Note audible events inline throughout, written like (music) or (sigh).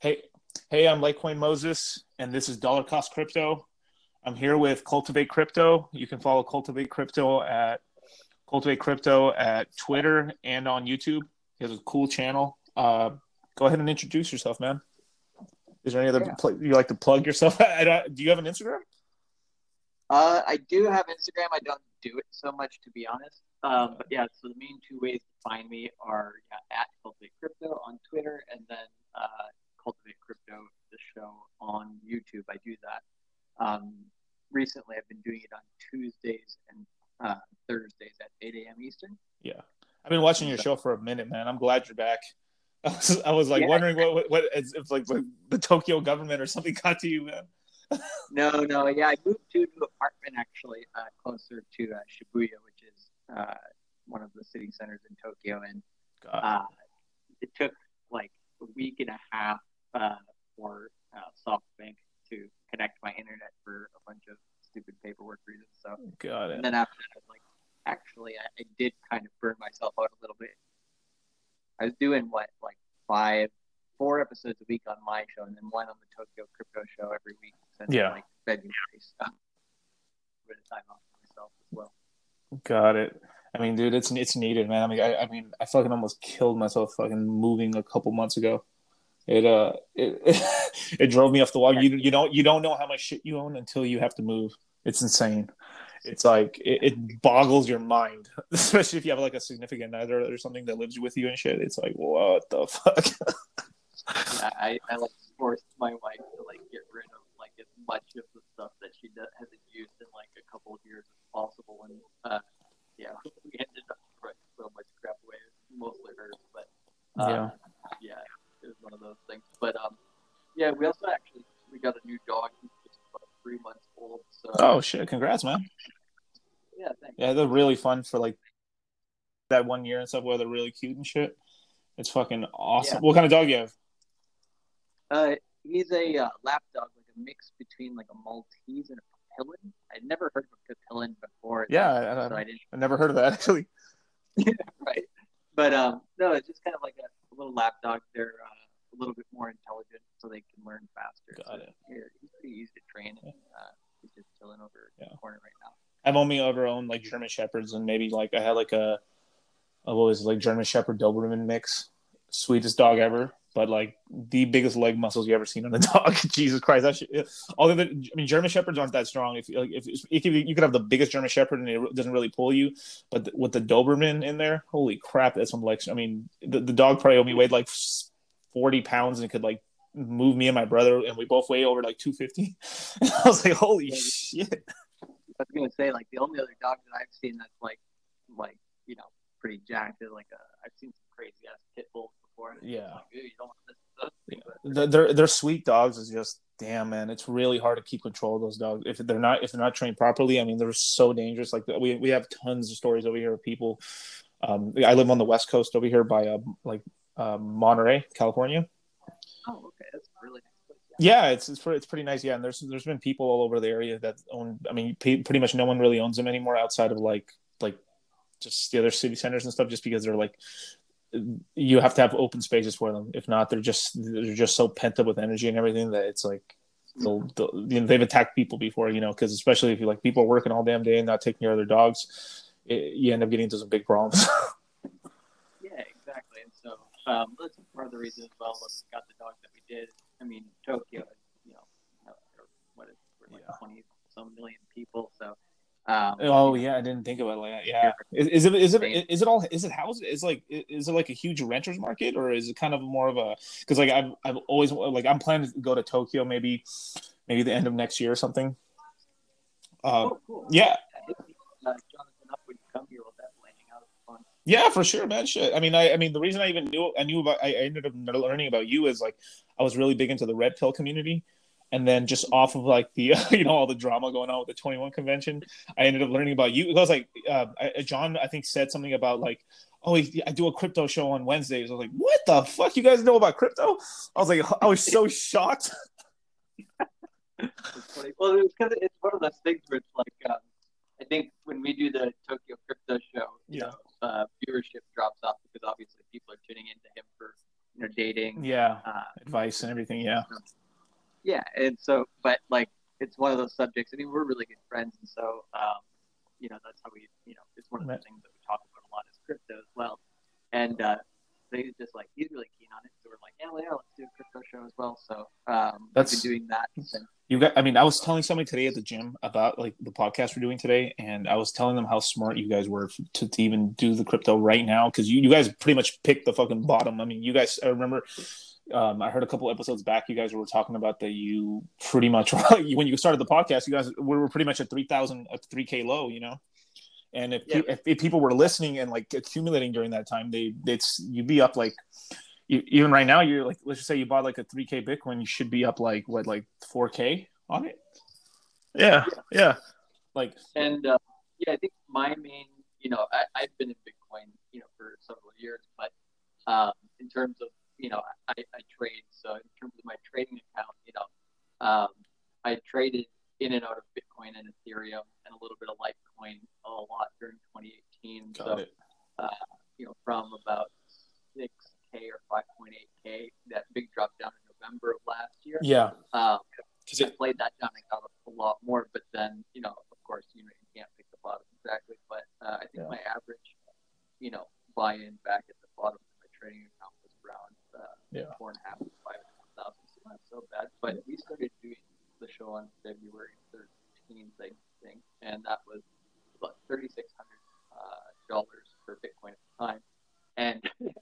Hey, hey, I'm Litecoin Moses, and this is Dollar Cost Crypto. I'm here with Cultivate Crypto. You can follow Cultivate Crypto at Cultivate Crypto at Twitter and on YouTube. He has a cool channel. Uh, go ahead and introduce yourself, man. Is there any other Yeah. pl- you like to plug yourself? (laughs) I don't- do you have an Instagram? Uh, I do have Instagram. I don't do it so much, to be honest. Um, but yeah, so the main two ways to find me are yeah, at Cultivate Crypto on Twitter and then uh, Cultivate Crypto, the show on YouTube. I do that. Um, recently, I've been doing it on Tuesdays and uh, Thursdays at 8 a.m. Eastern. Yeah, I've been watching your show for a minute, man. I'm glad you're back. (laughs) I was, I was like Yeah. wondering what, what, what if like what, the Tokyo government or something (laughs) got to you, man. No, no, yeah, I moved to a new apartment actually uh, closer to uh, Shibuya, which is uh, one of the city centers in Tokyo, and uh, it took like a week and a half uh, for uh, SoftBank to connect my internet for a bunch of stupid paperwork reasons. So, Got it. and then after that, like actually, I, I did kind of burn myself out a little bit. I was doing what like five, four episodes a week on my show, and then one on the Tokyo Crypto Show every week since Yeah. like February. So, a (laughs) bit of time off myself as well. Got it. I mean, dude, it's it's needed, man. I mean, I, I mean, I fucking almost killed myself fucking moving a couple months ago. It uh, it (laughs) it drove me off the wall. You you don't you don't know how much shit you own until you have to move. It's insane. It's like it, it boggles your mind, (laughs) especially if you have like a significant other or something that lives with you and shit. It's like what the fuck. yeah, I, I like forced my wife to like get rid of like as much of the stuff that she does, hasn't used in like a couple of years as possible, and uh, yeah, we ended up throwing so much crap away, mostly hers, but uh, Yeah. yeah, one of those things. But um, yeah, we also actually we got a new dog who's just about three months old, so Oh shit! Congrats, man. yeah, thanks. Yeah, they're really fun for like that one year and stuff where they're really cute and shit. It's fucking awesome. Yeah. What kind of dog you have? Uh, he's a uh, lap dog, like a mix between like a Maltese and a Papillon. I'd never heard of a Papillon before. Yeah, I, so I, I didn't. I never heard of that actually. (laughs) yeah, right. But um, no, it's just kind of like a, a little lap dog. They're uh, a little bit more intelligent, so they can learn faster. Got so, it. Yeah, he's pretty easy to train. And, uh, he's just chilling over Yeah. the corner right now. I've only ever owned like German Shepherds and maybe like I had like a, a what was it, like German Shepherd Doberman mix, sweetest dog ever. But like the biggest leg muscles you ever seen on a (laughs) dog. Jesus Christ! That shit, all of it. I mean, German Shepherds aren't that strong. If like if, if you, you could have the biggest German Shepherd and it doesn't really pull you, but th- with the Doberman in there, holy crap, that's some legs. I mean, the, the dog probably only weighed like forty pounds and could like move me and my brother, and we both weigh over like two fifty. (laughs) I was like, holy shit! I was gonna say like the only other dog that I've seen that's like like you know pretty jacked is like a I've seen some crazy ass pit bulls before. Yeah. Like, "Ew, you don't want this. those things." But They're, they're they're sweet dogs. Is just damn man, it's really hard to keep control of those dogs if they're not if they're not trained properly. I mean, they're so dangerous. Like we we have tons of stories over here of people. Um, I live on the west coast over here by uh, like uh, Monterey, California. Oh, okay, that's really nice place. Yeah, it's it's pretty, it's pretty nice. Yeah, and there's there's been people all over the area that own. I mean, pretty much no one really owns them anymore outside of like like just the other city centers and stuff, just because they're like you have to have open spaces for them. If not, they're just they're just so pent up with energy and everything that it's like they'll, they'll you know they've attacked people before, you know, because especially if you like people are working all damn day and not taking care of their dogs, it, you end up getting into some big problems. (laughs) Yeah, exactly. And so um, that's part of the reason as well that we got the dog that we did. I mean, Tokyo, you know, what is we're like Yeah. twenty some million people, so. Um, Oh yeah, I didn't think about it like that. Yeah, is, is it is it is it all is it house is like is it like a huge renters market or is it kind of more of a because like I've I've always like I'm planning to go to Tokyo maybe maybe the end of next year or something. Uh, oh, cool. yeah, Uh, Jonathan, up when you come here, we'll definitely hang out. It's fun. Yeah, for sure, man. Shit. I mean, I I mean the reason I even knew I knew about I I ended up learning about you is like I was really big into the red pill community. And then just off of like the (laughs) you know all the drama going on with the 21 convention, I ended up learning about you. It was like uh, I- John, I think said something about like, oh, he- I do a crypto show on Wednesdays. I was like, what the fuck? You guys know about crypto? I was like, I was so (laughs) shocked. It's funny. Well, it's because it's one of those things where it's like, um, I think when we do the Tokyo Crypto Show, you Yeah. know, uh, viewership drops off because obviously people are tuning into him for you know dating. Yeah, Uh, advice and everything. Yeah, yeah, and so but like it's one of those subjects. I mean, we're really good friends, and so um, you know that's how we you know it's one of the Right. things that we talk about a lot is crypto as well. And uh, so he's just like he's really keen on it. So we're like, yeah, well, yeah, let's do a crypto show as well. So um, That's- doing that since you got. I mean, I was telling somebody today at the gym about like the podcast we're doing today, and I was telling them how smart you guys were to, to even do the crypto right now because you, you guys pretty much picked the fucking bottom. I mean, you guys. I remember. Um, I heard a couple episodes back, you guys were talking about that you pretty much (laughs) when you started the podcast, you guys we were pretty much at three thousand, three k low, you know. And if, Yeah. if if people were listening and like accumulating during that time, they it's you'd be up like you, even right now you're like let's just say you bought like a 3k bitcoin you should be up like what like 4k on it yeah yeah like And uh, yeah, I think my main, you know, I, I've been in Bitcoin, you know, for several years, but um, in terms of, you know, I, I trade. So in terms of my trading account, you know, um, I traded in and out of Bitcoin and Ethereum and a little bit of Litecoin a lot during 2018. got so, it uh, you know, from about 6K or 5.8K, that big drop down in November of last year. yeah Um, because I played that down and got a lot more, but then you know, of course, you know, you can't pick the bottom exactly, but uh, I think Yeah. my average, you know, buy-in back at the bottom of my trading account was around uh, Yeah. four and a half to five and a half thousand, so not so bad. But we started doing the show on February 13th, I think, and that was about thirty-six hundred uh, dollars per Bitcoin at the time. And it's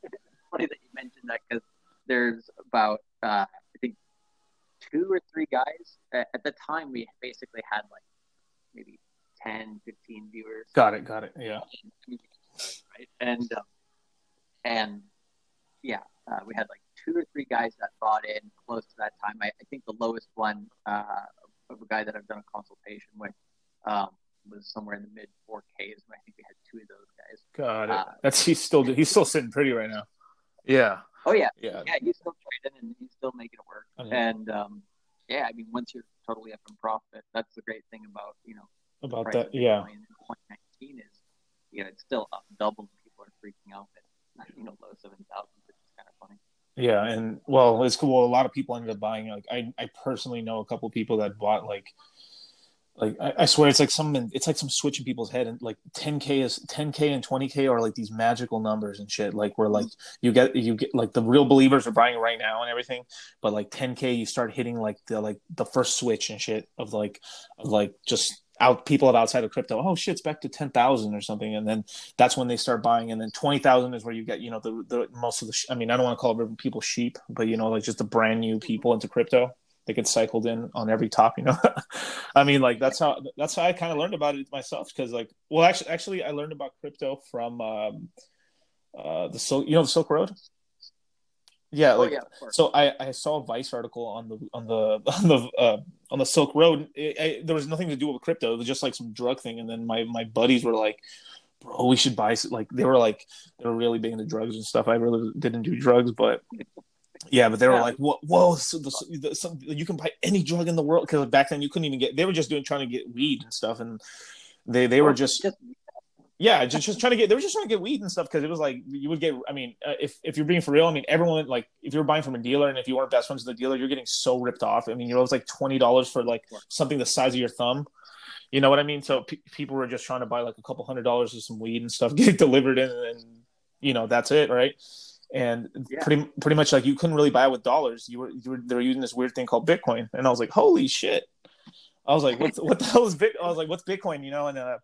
funny that you mentioned that because there's about uh, I think two or three guys at, at the time we basically had like maybe 10 15 viewers. Got it got it yeah. Right and um, and yeah uh, we had like two or three guys that bought in close to that time. I, I think the lowest one uh, of a guy that i've done a consultation with um, was somewhere in the mid 4ks and i think we had two of those guys. Got it. Uh, that's he's still he's still sitting pretty right now. Yeah. Oh yeah. Yeah. Yeah he's still trading and he's still making it work. Okay. and um, yeah i mean once you're totally up in profit that's the great thing about you know about that yeah Bitcoin in 2019 is, you know, it's still up double. People are freaking out at, you know, low 7,000, which is kind of funny. yeah and well it's cool a lot of people ended up buying like i i personally know a couple people that bought like like I, I swear it's like some it's like some switch in people's head and like 10k is 10k and 20k are like these magical numbers and shit like where like you get you get like the real believers are buying right now and everything but like 10k you start hitting like the like the first switch and shit of like of like just out people of outside of crypto oh shit it's back to 10,000 or something and then that's when they start buying and then 20,000 is where you get you know the, the most of the sh- I mean I don't want to call people sheep but you know like just the brand new people into crypto they get cycled in on every top you know (laughs) i mean like that's how that's how i kind of learned about it myself because like well actually actually i learned about crypto from um uh the silk you know the silk road yeah like oh, yeah, so I, I saw a Vice article on the on the (laughs) on the uh, on the Silk Road. It, it- there was nothing to do with crypto. It was just like some drug thing. And then my my buddies were like, "Bro, we should buy." Like they were like they were really big into drugs and stuff. I really didn't do drugs, but yeah, but they were Yeah. like, "Whoa, whoa so the, the, some, you can buy any drug in the world." Because back then you couldn't even get. They were just doing trying to get weed and stuff, and they they were just just yeah, just just trying to get. They were just trying to get weed and stuff because it was like you would get. I mean, uh, if if you're being for real, I mean, everyone like if you were buying from a dealer and if you weren't best friends with the dealer, you're getting so ripped off. I mean, you know, it was like twenty dollars for like something the size of your thumb. You know what I mean? So pe- people were just trying to buy like a couple hundred dollars of some weed and stuff, (laughs) get it delivered in, and you know that's it, right? And Yeah. pretty pretty much like you couldn't really buy it with dollars. You were, you were they were using this weird thing called Bitcoin, and I was like, holy shit! I was like, what what the hell is Bit? I was like, what's Bitcoin? You know, and uh,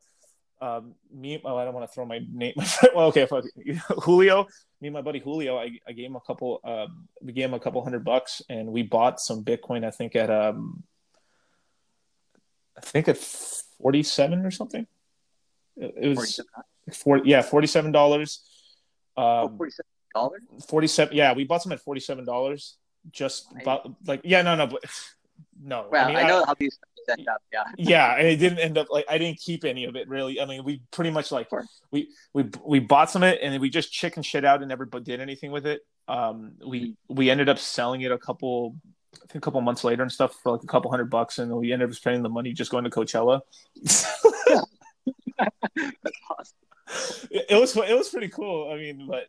um, me, oh, I don't want to throw my name. (laughs) well, okay, fuck. (laughs) Julio, me and my buddy Julio, I, I gave him a couple, uh, we gave him a couple hundred bucks, and we bought some Bitcoin. I think at um, I think at forty-seven or something. It, it was 47 four, yeah, forty-seven dollars. oh, Um, $47 dollars. 47 yeah we bought some at $47 just Nice. about like yeah no no but no Well, I, mean, know how these things end up. Yeah. (laughs) yeah and it didn't end up like i didn't keep any of it really i mean we pretty much like we we we bought some of it and we just chicken shit out and never did anything with it um we we ended up selling it a couple I think a couple months later and stuff for like a couple hundred bucks, and we ended up spending the money just going to Coachella. (laughs) (laughs) Awesome. it was it was pretty cool. I mean, but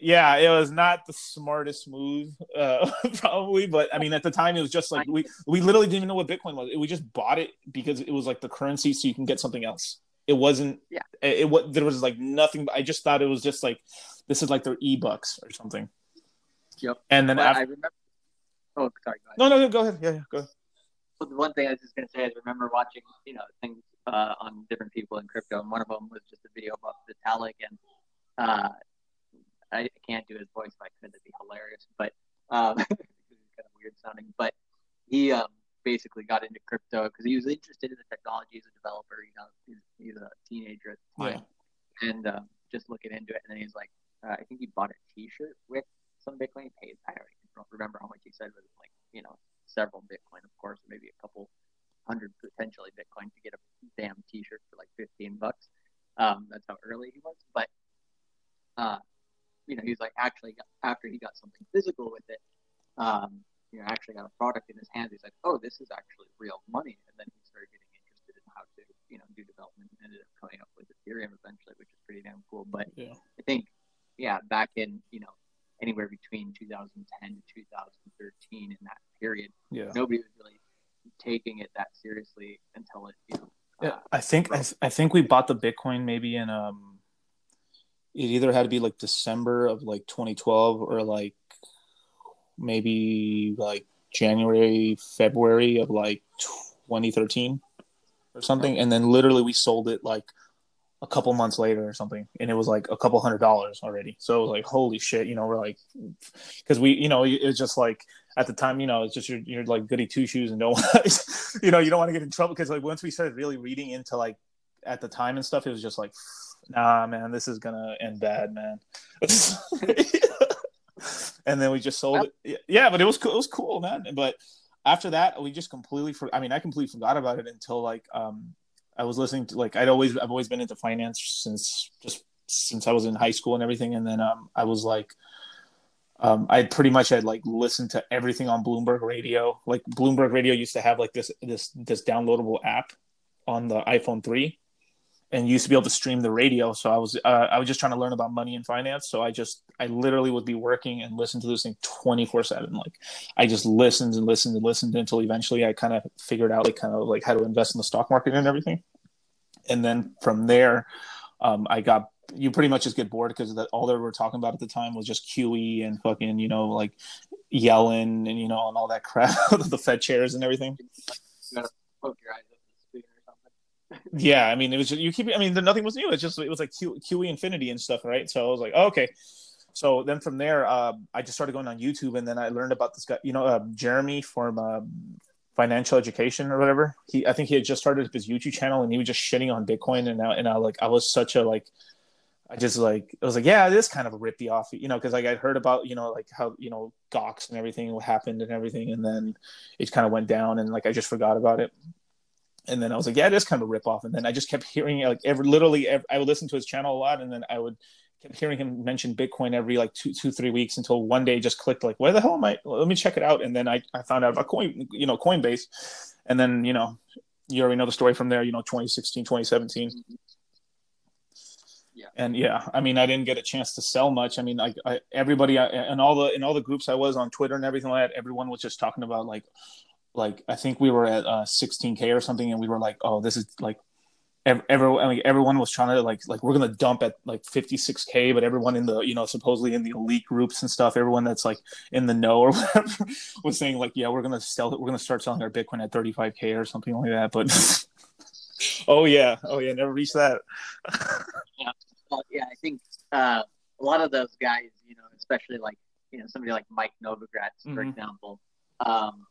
yeah, it was not the smartest move, uh, (laughs) probably. But I mean, at the time, it was just like we we literally didn't even know what Bitcoin was. We just bought it because it was like the currency, so you can get something else. It wasn't. Yeah. It, was there was like nothing. I just thought it was just like this is like their e bucks or something. Yep. And then But after, I remember. Oh, sorry. Go ahead. no, no, no, go ahead. Yeah, yeah, go ahead. But the one thing I was just gonna say is remember watching, you know, things uh, on different people in crypto, and one of them was just a video about Vitalik, and uh, I can't do his voice if I could. It'd be hilarious, but um, (laughs) it's kind of weird sounding. But he um, basically got into crypto because he was interested in the technology as a developer. You know, he's, he's a teenager at the time, and um, just looking into it. And then he's like, uh, I think he bought a T-shirt with some Bitcoin. He paid. I don't remember how much he said, but it was like you know several Bitcoin, of course, maybe a couple hundred potentially Bitcoin to get a damn T-shirt for like fifteen bucks. Um, that's how early he was. But uh, you know, he's like actually got, after he got something physical with it, um, you know, actually got a product in his hands. He's like, oh, this is actually real money. And then he started getting interested in how to you know do development and ended up coming up with Ethereum eventually, which is pretty damn cool. But Yeah. I think, yeah, back in you know anywhere between 2010 to 2013 in that period, Yeah. nobody was really taking it that seriously until it, you know. Yeah, uh, I think I, I think we bought the Bitcoin maybe in um it either had to be like December of like 2012 or like maybe like January, February of like 2013 or something. and then literally we sold it like a couple months later or something. And it was like a couple hundred dollars already. So it was like holy shit you know we're like because we you know it's just like at the time you know it's just you're, you're like goody two shoes and don't (laughs) you know you don't want to get in trouble. Because like once we started really reading into like at the time and stuff it was just like nah man this is gonna end bad man. (laughs) And then we just sold it. Yeah but it was cool it was cool man. But after that we just completely for i mean i completely forgot about it until like um i was listening to like i'd always i've always been into finance since just since i was in high school and everything. And then um i was like um, I pretty much had like listened to everything on Bloomberg Radio. Like Bloomberg Radio used to have like this this this downloadable app on the iPhone three, and used to be able to stream the radio. So I was uh, I was just trying to learn about money and finance. So I just I literally would be working and listen to this thing twenty four seven. Like I just listened and listened and listened until eventually I kind of figured out like kind of like how to invest in the stock market and everything. And then from there, um, I got you pretty much just get bored because that all they were talking about at the time was just QE and fucking you know like Yellen and you know and all that crap, of (laughs) the Fed chairs and everything up the screen or something. Yeah, I mean it was just, you keep. I mean nothing was new. It's just it was like Q, QE Infinity and stuff, right? So I was like, oh, okay. So then from there, uh, I just started going on YouTube, and then I learned about this guy, you know, uh, Jeremy from uh, Financial Education or whatever. He, I think he had just started his YouTube channel, and he was just shitting on Bitcoin, and I, and I like I was such a like I just like I was like, yeah, it is kind of a rippy off, you know, because like I'd heard about you know like how you know Gox and everything happened and everything, and then it kind of went down, and like I just forgot about it. And then I was like, yeah, it is kind of a rip off. And then I just kept hearing like every literally every, I would listen to his channel a lot, and then I would kept hearing him mention Bitcoin every like two two three weeks until one day just clicked like, where the hell am I? Let me check it out. And then I I found out about coin you know Coinbase, and then you know you already know the story from there. You know 2016 2017 Yeah. and yeah i mean i didn't get a chance to sell much i mean like I, everybody I, and all the in all the groups i was on twitter and everything like that everyone was just talking about like like i think we were at uh 16k or something and we were like oh this is like ev- everyone like, everyone was trying to like like we're gonna dump at like 56k but everyone in the you know supposedly in the elite groups and stuff everyone that's like in the know or (laughs) whatever was saying like yeah we're gonna sell it we're gonna start selling our bitcoin at 35k or something like that but (laughs) oh yeah. Oh yeah. Never reached that. (laughs) Well, yeah, I think uh, a lot of those guys, you know, especially like you know somebody like Mike Novogratz, for Mhm. example, um,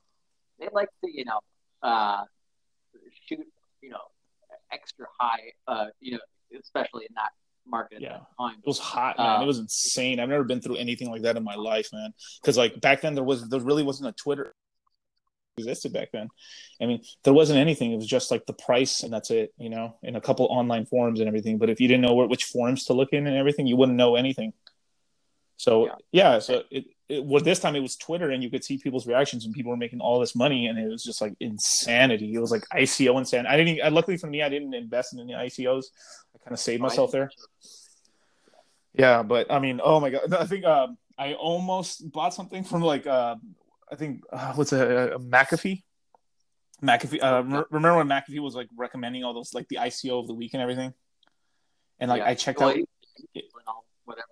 they like to you know uh, shoot you know extra high, uh, you know, especially in that market at Yeah. It was hot, man. Uh, it was insane. I've never been through anything like that in my life, man. Because like back then, there was there really wasn't a Twitter existed back then. I mean, there wasn't anything. It was just like the price, and that's it. You know, in a couple online forums and everything. But if you didn't know where, which forums to look in and everything, you wouldn't know anything. So Yeah. yeah, so it, it well this time it was Twitter, and you could see people's reactions, and people were making all this money, and it was just like insanity. It was like ICO insanity. I didn't. I, luckily for me, I didn't invest in any ICOs. I kind of saved myself there. Yeah, but I mean, oh my god, I think um, I almost bought something from like uh, I think uh, what's a, a McAfee. McAfee. Uh, re- remember when McAfee was like recommending all those like the ICO of the week and everything, and like Yeah. I checked Well, out. whatever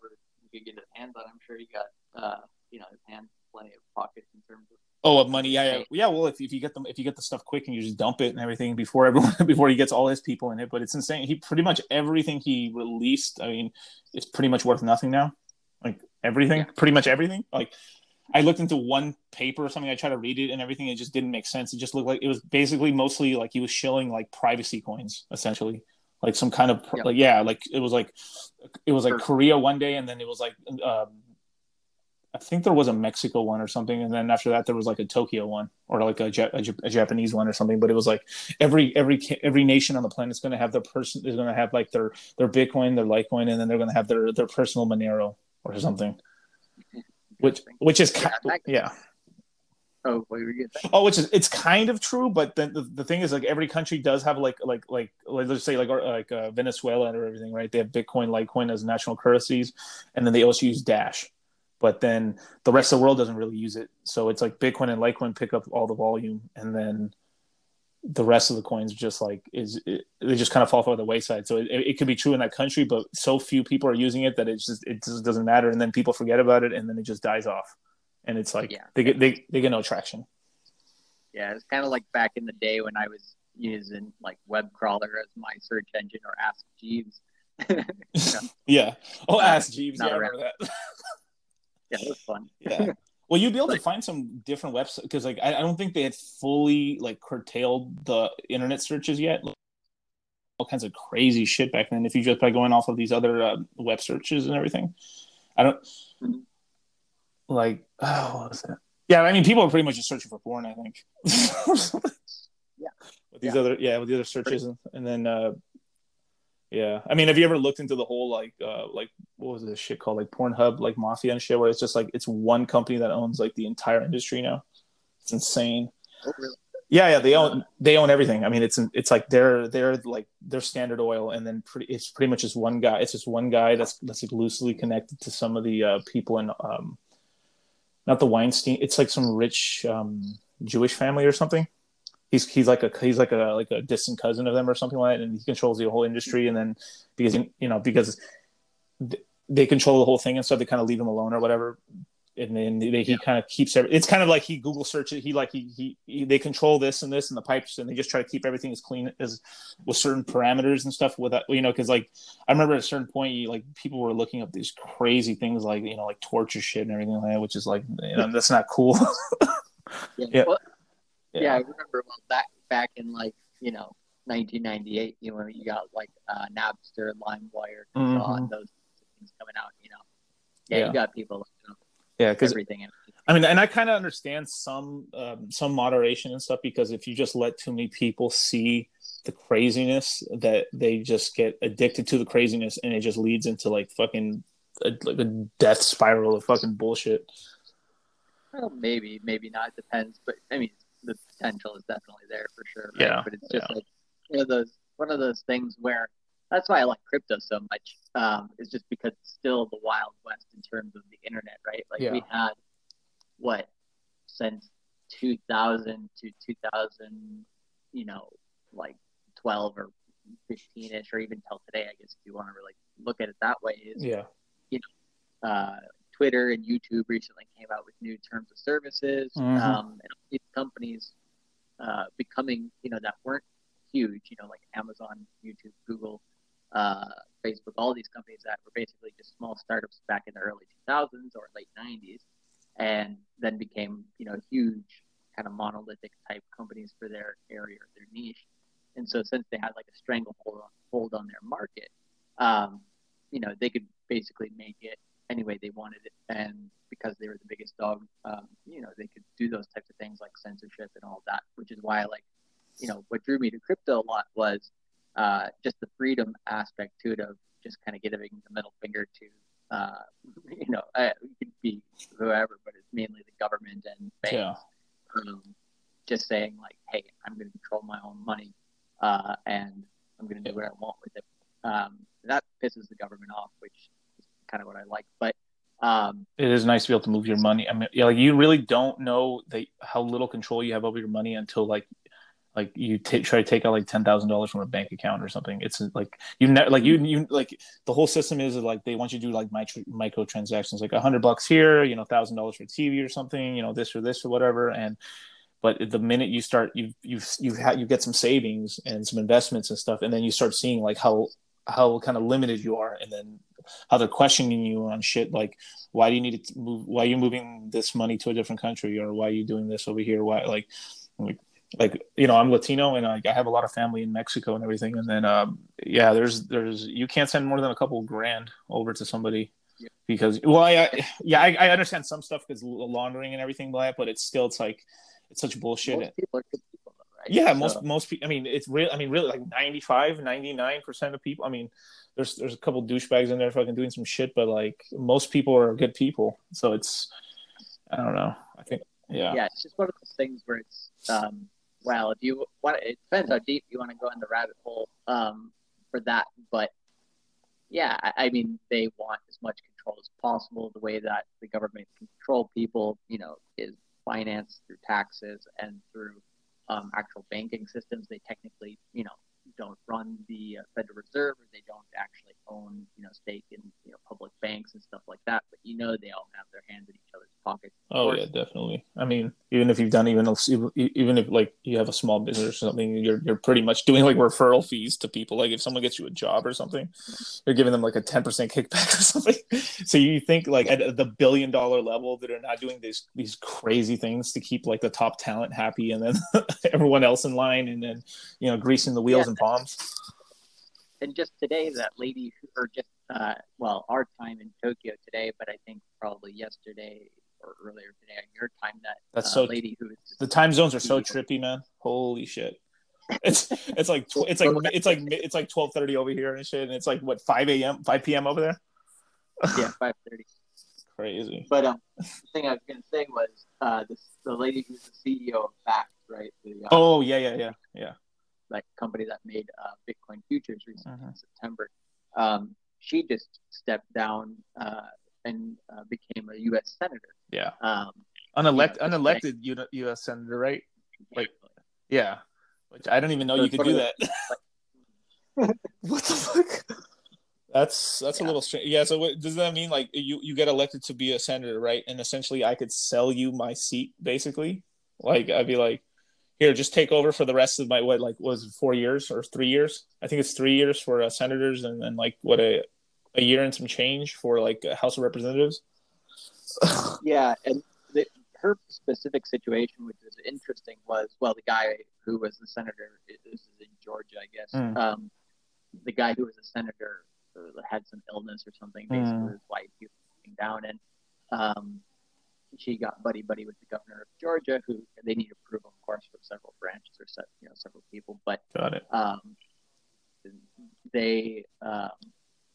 could get his hands on. I'm sure he got, uh, you know, his hands plenty of pockets in terms of. Oh, of money, yeah, yeah, yeah. Well, if, if you get them, if you get the stuff quick and you just dump it and everything before everyone, (laughs) before he gets all his people in it, but it's insane. He pretty much everything he released. I mean, it's pretty much worth nothing now. Like everything, pretty much everything. Like I looked into one paper or something. I tried to read it and everything. It just didn't make sense. It just looked like it was basically mostly like he was shilling like privacy coins, essentially, like some kind of Yeah. like yeah, like it was like it was like Sure. Korea one day, and then it was like um, I think there was a Mexico one or something, and then after that there was like a Tokyo one or like a, Ja- a, Japanese one or something. But it was like every every every nation on the planet is going to have their person is going to have like their their Bitcoin, their Litecoin, and then they're going to have their their personal Monero or something. Which which is Yeah, yeah. Oh, were you gonna? Oh, which is it's kind of true, but then the, the thing is like every country does have like like like, like let's say like or- like uh, Venezuela or everything, right? They have Bitcoin, Litecoin as national currencies, and then they also use Dash. But then the rest of the world doesn't really use it, so it's like Bitcoin and Litecoin pick up all the volume, and then the rest of the coins just like is it, they just kind of fall by the wayside. So it, it could be true in that country, but so few people are using it that it's just it just doesn't matter, and then people forget about it, and then it just dies off, and it's like Yeah. they get they, they get no traction. Yeah, it's kind of like back in the day when I was using like web crawler as my search engine or Ask Jeeves. yeah, (laughs) Yeah. Oh, Uh, ask Jeeves. Yeah, not I remember that. (laughs) Yeah, it was fun. yeah. Well, you'd be able to find some different websites because, like, I, I don't think they had fully like curtailed the internet searches yet. All kinds of crazy shit back then. If you just by going off of these other uh, web searches and everything, I don't Mhm. Like. Oh, what was that? Yeah, I mean, people are pretty much just searching for porn. I think. (laughs) Yeah. With these Yeah. other, yeah, with the other searches, and, and then, uh, yeah. I mean, have you ever looked into the whole like, uh, like what was this shit called, like Pornhub, like Mafia and shit, where it's just like it's one company that owns like the entire industry now. It's insane. Oh, really? Yeah, yeah, they own they own everything. I mean, it's it's like they're they're like they're Standard Oil, and then pretty it's pretty much just one guy. It's just one guy that's that's like loosely connected to some of the uh, people in um, not the Weinstein. It's like some rich um, Jewish family or something. He's he's like a he's like a like a distant cousin of them or something like that, and he controls the whole industry. And then because you know because they control the whole thing and stuff, they kind of leave him alone or whatever and then they, he kind of keeps every, it's kind of like he google searches he like he, he he they control this and this and the pipes and they just try to keep everything as clean as with certain parameters and stuff with that you know because like i remember at a certain point you, like people were looking up these crazy things like you know like torture shit and everything like that which is like you know that's not cool (laughs) Yeah. Yeah. Well, yeah. I remember well, back back in like you know 1998. You know, you got like uh, Napster, LimeWire, Mhm. Kazaa, those things coming out. You know, yeah, Yeah. you got people up yeah because everything. In. I mean, and I kind of understand some um, some moderation and stuff because if you just let too many people see the craziness, that they just get addicted to the craziness, and it just leads into like fucking a, like a death spiral of fucking bullshit. Well, maybe, maybe not. Depends, but I mean, the potential is definitely there for sure. Right? Yeah, But it's just like one of those one of those things where that's why I like crypto so much. Um, is just because it's still the wild west in terms of the internet, right? Like Yeah. we had what since 2000 to 2000, you know, like 12 or 15 ish, or even till today, I guess if you want to really look at it that way, is Yeah, uh, Twitter and YouTube recently came out with new terms of services, Mhm. um, and these companies uh, becoming, you know, that weren't huge, you know, like Amazon, YouTube, Google, uh, Facebook, all these companies that were basically just small startups back in the early 2000s or late 90s, and then became, you know, huge kind of monolithic type companies for their area or their niche. And so since they had like a stranglehold on, hold on their market, um, you know, they could basically make it any way they wanted it. And because they were the biggest dog, um, you know, they could do those types of things like censorship and all that, which is why, like, you know, what drew me to crypto a lot was uh, just the freedom aspect to it of just kind of giving the middle finger to, uh, (laughs) you know, uh, it could be whoever, but it's mainly the government and banks. yeah, Um, just saying like, hey, I'm going to control my own money, uh, and I'm going to do what I want with it. Um, that pisses the government off, which is kind of what I like. But um, it is nice to be able to move your money. I mean, yeah, like you really don't know how little control you have over your money until like like you t- try to take out like ten thousand dollars from a bank account or something. It's like you ne- like you you like the whole system is like they want you to do like micro micro transactions, like a hundred bucks here, you know, thousand dollars for TV or something, you know, this or this or whatever, and but the minute you start you you you ha- you get some savings and some investments and stuff and then you start seeing like how how kind of limited you are and then how they're questioning you on shit like why do you need to move why are you moving this money to a different country or why are you doing this over here why like like, like you know i'm latino and like, i have a lot of family in mexico and everything and then um, yeah there's there's you can't send more than a couple grand over to somebody yeah. because well I, yeah I, I understand some stuff because laundering and everything like that but it's still it's like it's such bullshit most people are good people right? yeah so. most most people i mean it's real i mean really like 95 99 percent of people i mean there's there's a couple douchebags in there fucking doing some shit, but like most people are good people. So it's I don't know. I think yeah. Yeah, it's just one of those things where it's um well, if you want it depends how deep you want to go in the rabbit hole um for that, but yeah, I, I mean they want as much control as possible. The way that the government control people, you know, is financed through taxes and through um, actual banking systems. They technically, you know, don't run the uh, Federal Reserve or they don't actually own, you know, stake in you know public banks and stuff like that. But you know, they all have their hands in each other's pockets. Oh yeah, definitely. I mean, even if you've done even if, even if like you have a small business or something, you're you're pretty much doing like referral fees to people. Like if someone gets you a job or something, you're giving them like a ten percent kickback (laughs) or something. so you think like at the billion dollar level that are not doing these these crazy things to keep like the top talent happy and then (laughs) everyone else in line and then you know greasing the wheels yeah. and palms. And just today, that lady, or just uh, well, our time in Tokyo today, but I think probably yesterday or earlier today on your time that that's uh, so lady who the time zones are so trippy, man. Holy shit. It's it's like it's like (laughs) it's like it's like twelve thirty over here and shit, and it's like what five a.m. five p.m. over there. yeah, (laughs) five thirty. Crazy. But um, the thing I was gonna say was uh, this the lady who's the CEO of Bakkt, right? The, uh, oh yeah, yeah, yeah, yeah. That company that made uh, Bitcoin futures recently uh-huh. in September. Um, she just stepped down uh, and uh, became a U.S. senator. Yeah. Um, Unelect, you know, unelected U- U.S. senator, right? Like, yeah. Which I don't even know so you could do that. (laughs) what the fuck? That's that's yeah. a little strange. Yeah. So what, does that mean like you you get elected to be a senator, right? And essentially, I could sell you my seat, basically. Like I'd be like, here, just take over for the rest of my what like was it four years or three years? I think it's three years for uh, senators, and then like what a a year and some change for like House of Representatives. (sighs) yeah, and the, her specific situation, which is interesting, was well, the guy who was the senator. This is in Georgia, I guess. Mm. Um, the guy who was a senator uh, had some illness or something. Basically, mm. his wife he was down, and um, she got buddy buddy with the governor of Georgia, who they need approval, of course, for several branches or set, you know several people. But got it. Um, they um,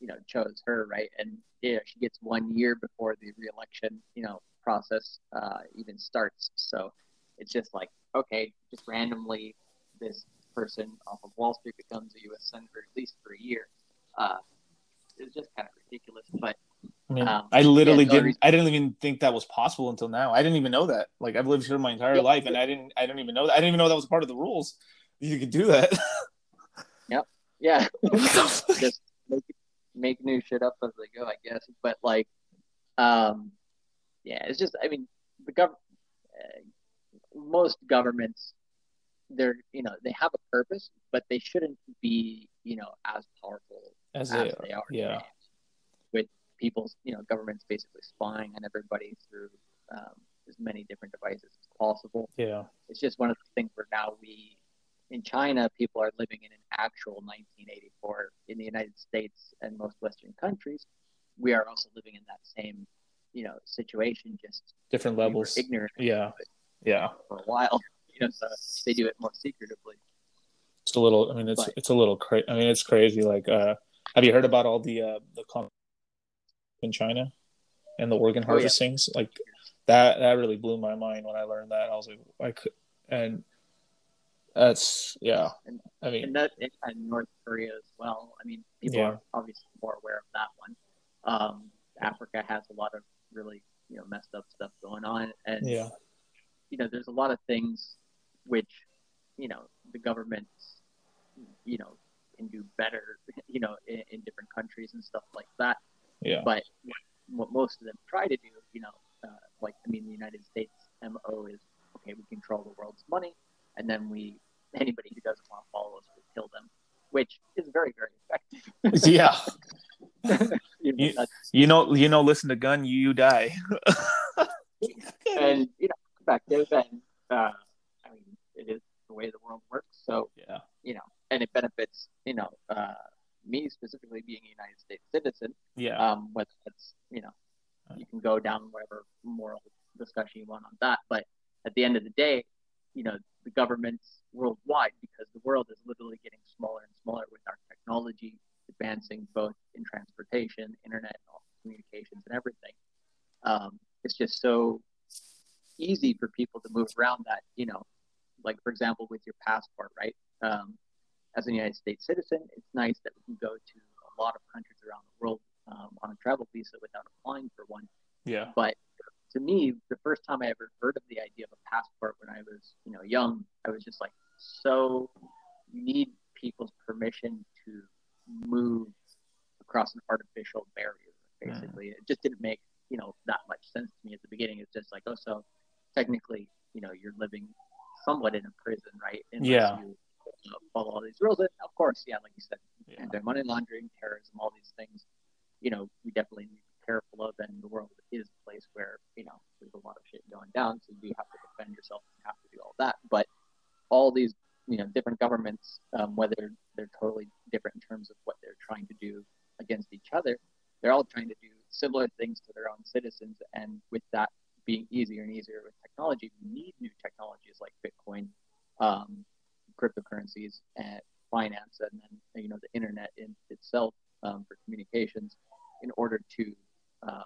you know chose her right and yeah she gets one year before the reelection you know process uh, even starts so it's just like okay just randomly this person off of wall street becomes a u.s senator at least for a year uh, it's just kind of ridiculous but I mean, um, I literally yeah, didn't. I didn't even think that was possible until now. I didn't even know that. Like I've lived here my entire life, and I didn't. I didn't even know that. I didn't even know that was part of the rules. You could do that. (laughs) yep. Yeah. just make make new shit up as they go, I guess. But like, um, yeah, it's just I mean the government, uh, most governments, they're you know they have a purpose, but they shouldn't be you know as powerful as, as they, are. Yeah. With people's you know governments basically spying on everybody through um, as many different devices as possible. Yeah. It's just one of the things where now we in China, people are living in an actual 1984. In the United States and most Western countries, we are also living in that same, you know, situation, just different levels. Ignorant. Yeah. Yeah. For a while, (laughs) you know, so they do it more secretively. It's a little. I mean, it's but, it's a little crazy. I mean, it's crazy. Like, uh, have you heard about all the uh, the in China and the organ harvestings? Oh, yeah. Like that. That really blew my mind when I learned that. I was like, I could and that's yeah. And, I mean, and that in North Korea as well. I mean, people yeah. are obviously more aware of that one. Um, Africa has a lot of really you know messed up stuff going on, and Yeah. you know there's a lot of things which you know the government you know can do better (laughs) you know in, in different countries and stuff like that. Yeah. But what most of them try to do, you know, uh, like I mean, the United States MO is okay. We control the world's money, and then we (laughs) anybody who doesn't want to follow us, we kill them, which is very very effective. (laughs) yeah. (laughs) You know, You- You know, you know. Listen to gun, you, you die. and you know, effective, and uh, I mean, it is the way the world works. So yeah. you know, and it benefits you know uh, me specifically being a United States citizen. Yeah. um, whether it's you know you can go down whatever moral discussion you want on that but at the end of the day you know the governments worldwide because the world is literally getting smaller and smaller with our technology advancing both in transportation internet and communications and everything um, it's just so easy for people to move around that you know like for example with your passport right um, as a united states citizen it's nice that we can go to a lot of countries around the world um, on a travel visa without applying for one. Yeah. But to me, the first time I ever heard of the idea of a passport when I was, you know, young, I was just like, so you need people's permission to move across an artificial barrier, basically. It just didn't make, you know, that much sense to me at the beginning. It's just like, oh, so technically, you know, you're living somewhat in a prison, right? Unless Yeah. You follow all these rules. And of course, yeah, like you said, Yeah. anti-money laundering, terrorism, all these things, you know, we definitely need to be careful of. And the world is a place where, you know, there's a lot of shit going down. So you have to defend yourself and you have to do all that. But all these, you know, different governments, um, whether they're totally different in terms of what they're trying to do against each other, they're all trying to do similar things to their own citizens. And with that being easier and easier with technology, we need new technologies like Bitcoin, um, cryptocurrencies, and finance, and then you know the internet in itself um, for communications, in order to, um,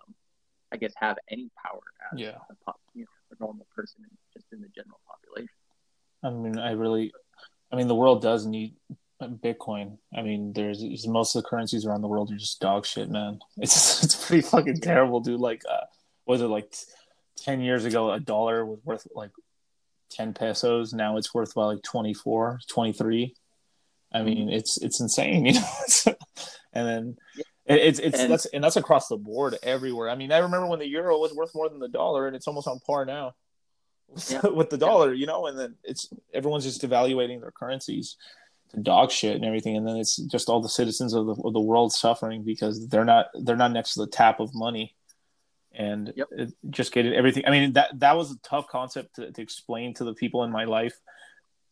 I guess, have any power as Yeah. a, pop, you know, a normal person, just in the general population. I mean, I really, I mean, the world does need Bitcoin. I mean, there's most of the currencies around the world are just dog shit, man. (laughs) It's it's pretty fucking terrible, dude. Like, uh, was it like ten years ago, a dollar was worth like ten pesos. Now it's worth about like 24, 23. I mean, mm-hmm. it's it's insane, (laughs) you know. and then it, it's it's And- that's and that's across the board everywhere. I mean, I remember when the euro was worth more than the dollar, and it's almost on par now Yeah. (laughs) with the dollar, you know. And then it's everyone's just evaluating their currencies to dog shit and everything, and then it's just all the citizens of the of the world suffering because they're not they're not next to the tap of money, and Yep. it, just getting everything. I mean that that was a tough concept to, to explain to the people in my life.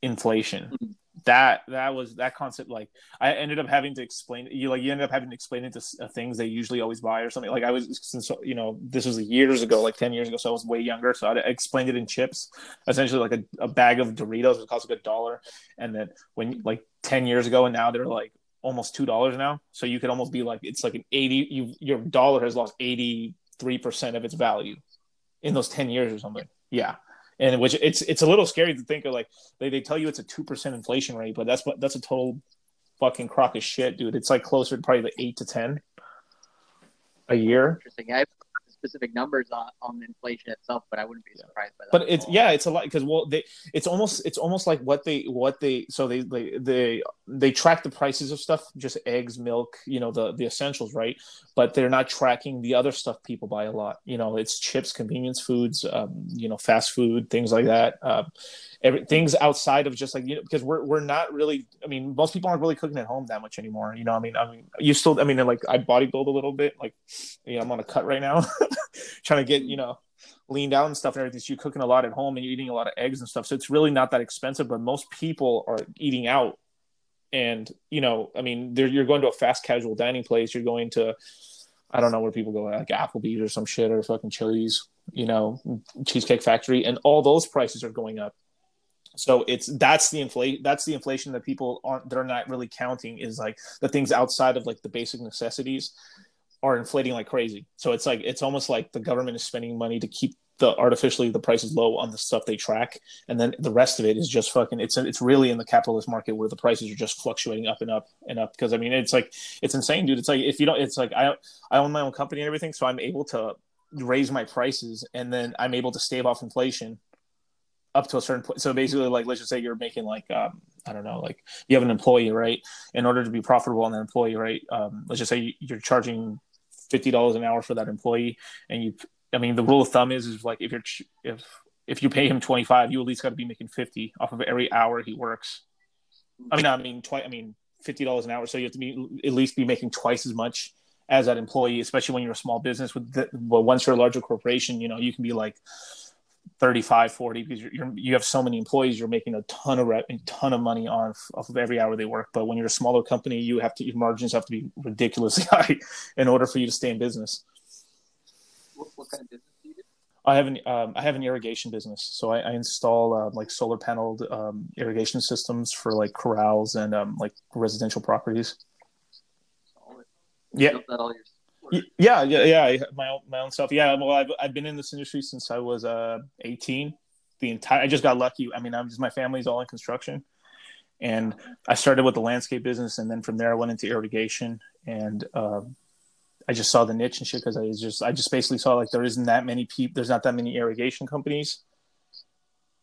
Inflation. Mhm. That that was that concept. Like I ended up having to explain. You like you ended up having to explain it to uh, things they usually always buy or something. Like I was since you know this was years ago, like ten years ago, so I was way younger. So I explained it in chips essentially like a, a bag of Doritos would cost like a dollar, and then when like ten years ago and now they're like almost two dollars now. So you could almost be like it's like an eighty. You your dollar has lost eighty three percent of its value in those ten years or something. Yeah, and which it's it's a little scary to think of like they, they tell you it's a two percent inflation rate, but that's what that's a total fucking crock of shit, dude. It's like closer to probably the eight to ten a year. Interesting. I specific numbers on, on inflation itself, but I wouldn't be surprised by that. but it's all. yeah it's a lot because well they it's almost it's almost like what they what they so they they they they track the prices of stuff just eggs milk you know the the essentials right but they're not tracking the other stuff people buy a lot you know it's chips convenience foods um, you know fast food things like that um, every, things outside of just like you know because we're we're not really i mean most people aren't really cooking at home that much anymore you know i mean i mean you still i mean like i bodybuild a little bit like you know i'm on a cut right now (laughs) trying to get you know lean down and stuff and everything. So you're cooking a lot at home and you're eating a lot of eggs and stuff. So it's really not that expensive, but most people are eating out. And, you know, I mean, you're going to a fast casual dining place. You're going to, I don't know where people go, like Applebee's or some shit or fucking Chili's, you know, Cheesecake Factory. And all those prices are going up. So it's that's the inflation that's the inflation that people aren't they're not really counting is like the things outside of like the basic necessities are inflating like crazy. So it's like it's almost like the government is spending money to keep the artificially the price is low on the stuff they track, and then the rest of it is just fucking. It's it's really in the capitalist market where the prices are just fluctuating up and up and up. Because I mean, it's like it's insane, dude. It's like if you don't, it's like I I own my own company and everything, so I'm able to raise my prices, and then I'm able to stave off inflation up to a certain point. So basically, like let's just say you're making like um, I don't know, like you have an employee, right? In order to be profitable on that employee, right? Um, let's just say you're charging fifty dollars an hour for that employee, and you I mean, the rule of thumb is is like if you're if if you pay him 25, you at least got to be making 50 off of every hour he works. I mean, I mean, twice. I mean, fifty dollars an hour, so you have to be at least be making twice as much as that employee, especially when you're a small business. With the, well, once you're a larger corporation, you know, you can be like 35, 40 because you're, you're you have so many employees, you're making a ton of a ton of money off off of every hour they work. But when you're a smaller company, you have to your margins have to be ridiculously (laughs) high in order for you to stay in business. What, what kind of business do you do? I have an um, I have an irrigation business, so I, I install uh, like solar paneled um, irrigation systems for like corrals and um, like residential properties. Solid. Yeah. Yeah, yeah, yeah. My own, my own stuff. Yeah. Well, I've I've been in this industry since I was uh 18. The entire I just got lucky. I mean, I'm just my family's all in construction, and I started with the landscape business, and then from there I went into irrigation, and um, I just saw the niche and shit because I just I just basically saw like there isn't that many people. There's not that many irrigation companies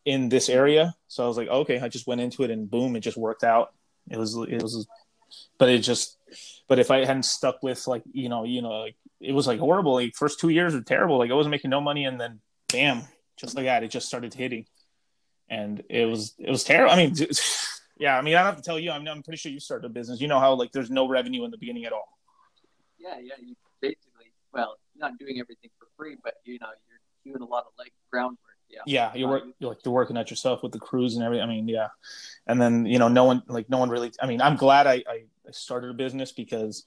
in this area, so I was like, okay. I just went into it, and boom, it just worked out. It was it was, but it just but if I hadn't stuck with like you know you know like it was like horrible. Like first two years were terrible. Like I wasn't making no money, and then bam, just like that, it just started hitting, and it was it was terrible. I mean, (sighs) yeah. I mean, I don't have to tell you. I'm I'm pretty sure you started a business. You know how like there's no revenue in the beginning at all. Yeah, yeah. You basically, well, you're not doing everything for free, but you know, you're doing a lot of like groundwork. Yeah. Yeah, you work you're like you're working at yourself with the crews and everything. I mean, yeah, and then you know no one like no one really. I mean, I'm glad I I, I started a business because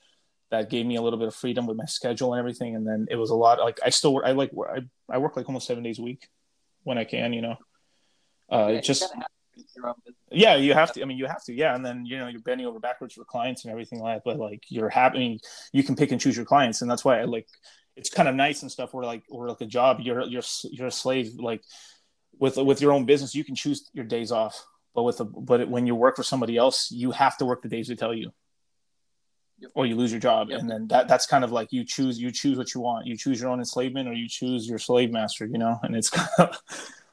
that gave me a little bit of freedom with my schedule and everything. And then it was a lot like I still work. I like I I work like almost seven days a week when I can. You know, uh, Yeah, it just you kinda have to do your own business. yeah, you have to. I mean, you have to. Yeah, and then you know you're bending over backwards for clients and everything like that. But like you're happy, I mean, you can pick and choose your clients, and that's why I like. It's kind of nice and stuff. Where like, or like a job, you're you're you're a slave. Like with with your own business, you can choose your days off. But with a but when you work for somebody else, you have to work the days they tell you. Or you lose your job. And then that that's kind of like you choose you choose what you want. You choose your own enslavement, or you choose your slave master. You know, and it's (laughs) kind of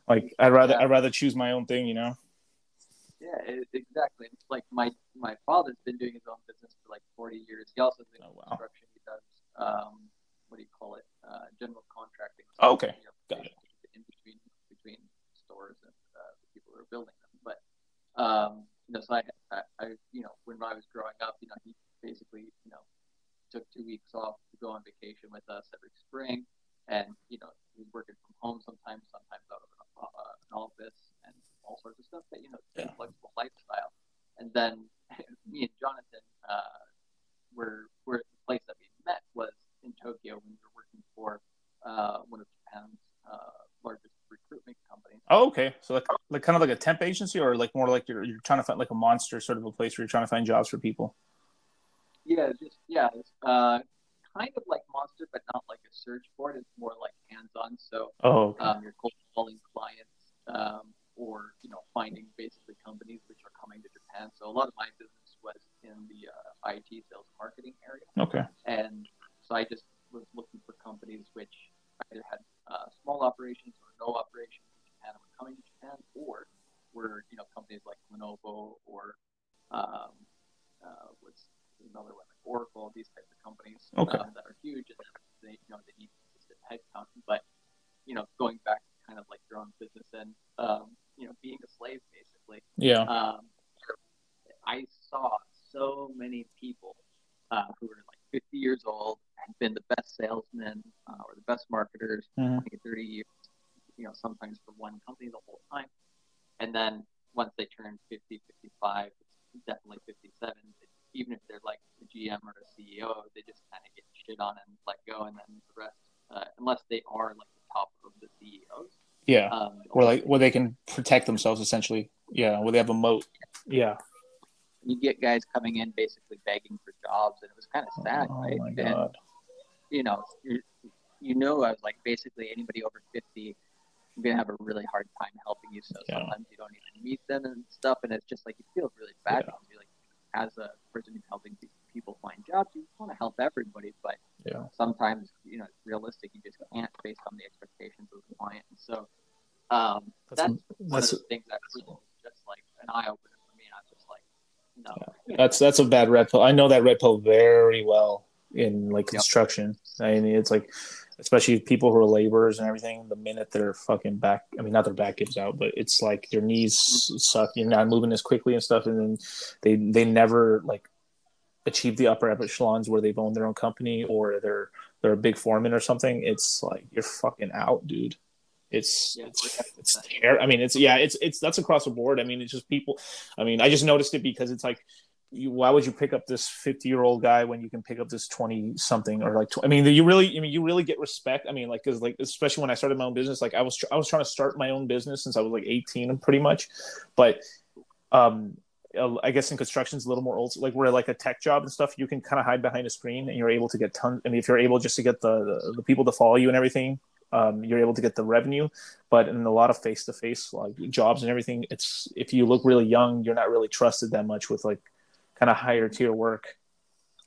like I'd rather Yeah. I'd rather choose my own thing. You know. Yeah, it, exactly. It's like my my father's been doing his own business for like 40 years. He also does Oh, wow. construction. He does um, what do you call it? Uh, general contracting. Oh, okay. You know, Got it. In between between stores and uh, the people who are building them, but um, you know, so I, I, I, you know, when I was growing up, you know, he basically, you know, took two weeks off to go on vacation with us every spring, and you know, he was working from home sometimes, sometimes out of an, uh, an office, and all sorts of stuff. But you know, it's a Yeah. flexible lifestyle. And then me and Jonathan uh, were were the place that we met was in Tokyo when we were working for uh, one of Japan's uh, largest recruitment companies. Oh, okay. So like, like kind of like a temp agency, or like more like you're you're trying to find like a monster sort of a place where you're trying to find jobs for people. Yeah, it's just yeah, it's uh, kind of like Monster, but not like a search board. It's more like hands-on. So Oh, okay. um, you're cold calling clients, um, or you know, finding basically companies which are coming to Japan. So a lot of my business was in the uh, IT sales marketing area. okay. And so I just was looking for companies which either had uh, small operations or no operations in Japan and were coming to Japan, or were you know companies like Lenovo or um, uh, what's another one like Oracle, these types of companies Okay. um, that are huge and they you know they need consistent headcount. But you know going back to kind of like your own business and um, you know being a slave basically Yeah. um, I saw so many people uh, who were like 50 years old, had been the best salesmen uh, or the best marketers Mhm. for 30 years, you know, sometimes for one company the whole time. And then once they turn 50, 55, definitely 57, even if they're like the GM or the CEO, they just kind of get shit on and let go. And then the rest, uh, unless they are like the top of the CEOs, Yeah. um, Where like where they can protect themselves essentially. Yeah. Where they have a moat. Yeah. you get guys coming in basically begging for jobs, and it was kind of sad, Oh right? my And god. you know, you're, you know, as like basically anybody over fifty, you're gonna have a really hard time helping you. So Yeah. sometimes you don't even meet them and stuff, and it's just like you feel really bad Yeah. because you like as a person who's helping people find jobs, you want to help everybody, but Yeah. sometimes you know it's realistic. You just can't based on the expectations of the client. And so um, That's, that's, one that's of the things that really just like an eye opener for me. I'm just like, no, that's that's a bad red pill. I know that red pill very well in like Yep. construction. I mean, it's like, especially people who are laborers and everything. The minute their fucking back, I mean, not their back gives out, but it's like their knees suck. You're not moving as quickly and stuff, and then they they never like achieve the upper echelons where they've owned their own company or they're they're a big foreman or something. It's like you're fucking out, dude. It's Yeah, it's it's ter- I mean, it's yeah, it's it's that's across the board. I mean, it's just people. I mean, I just noticed it because it's like, you, why would you pick up this fifty year old guy when you can pick up this twenty something or like? Tw- I mean, you really, I mean, you really get respect. I mean, like, cause like, especially when I started my own business, like I was tr- I was trying to start my own business since I was like eighteen, pretty much, but um. I guess in construction is a little more old, like where like a tech job and stuff, you can kind of hide behind a screen and you're able to get tons. I mean, if you're able just to get the the, the people to follow you and everything, um, you're able to get the revenue. But in a lot of face to face like jobs and everything, it's if you look really young, you're not really trusted that much with like kind of higher tier work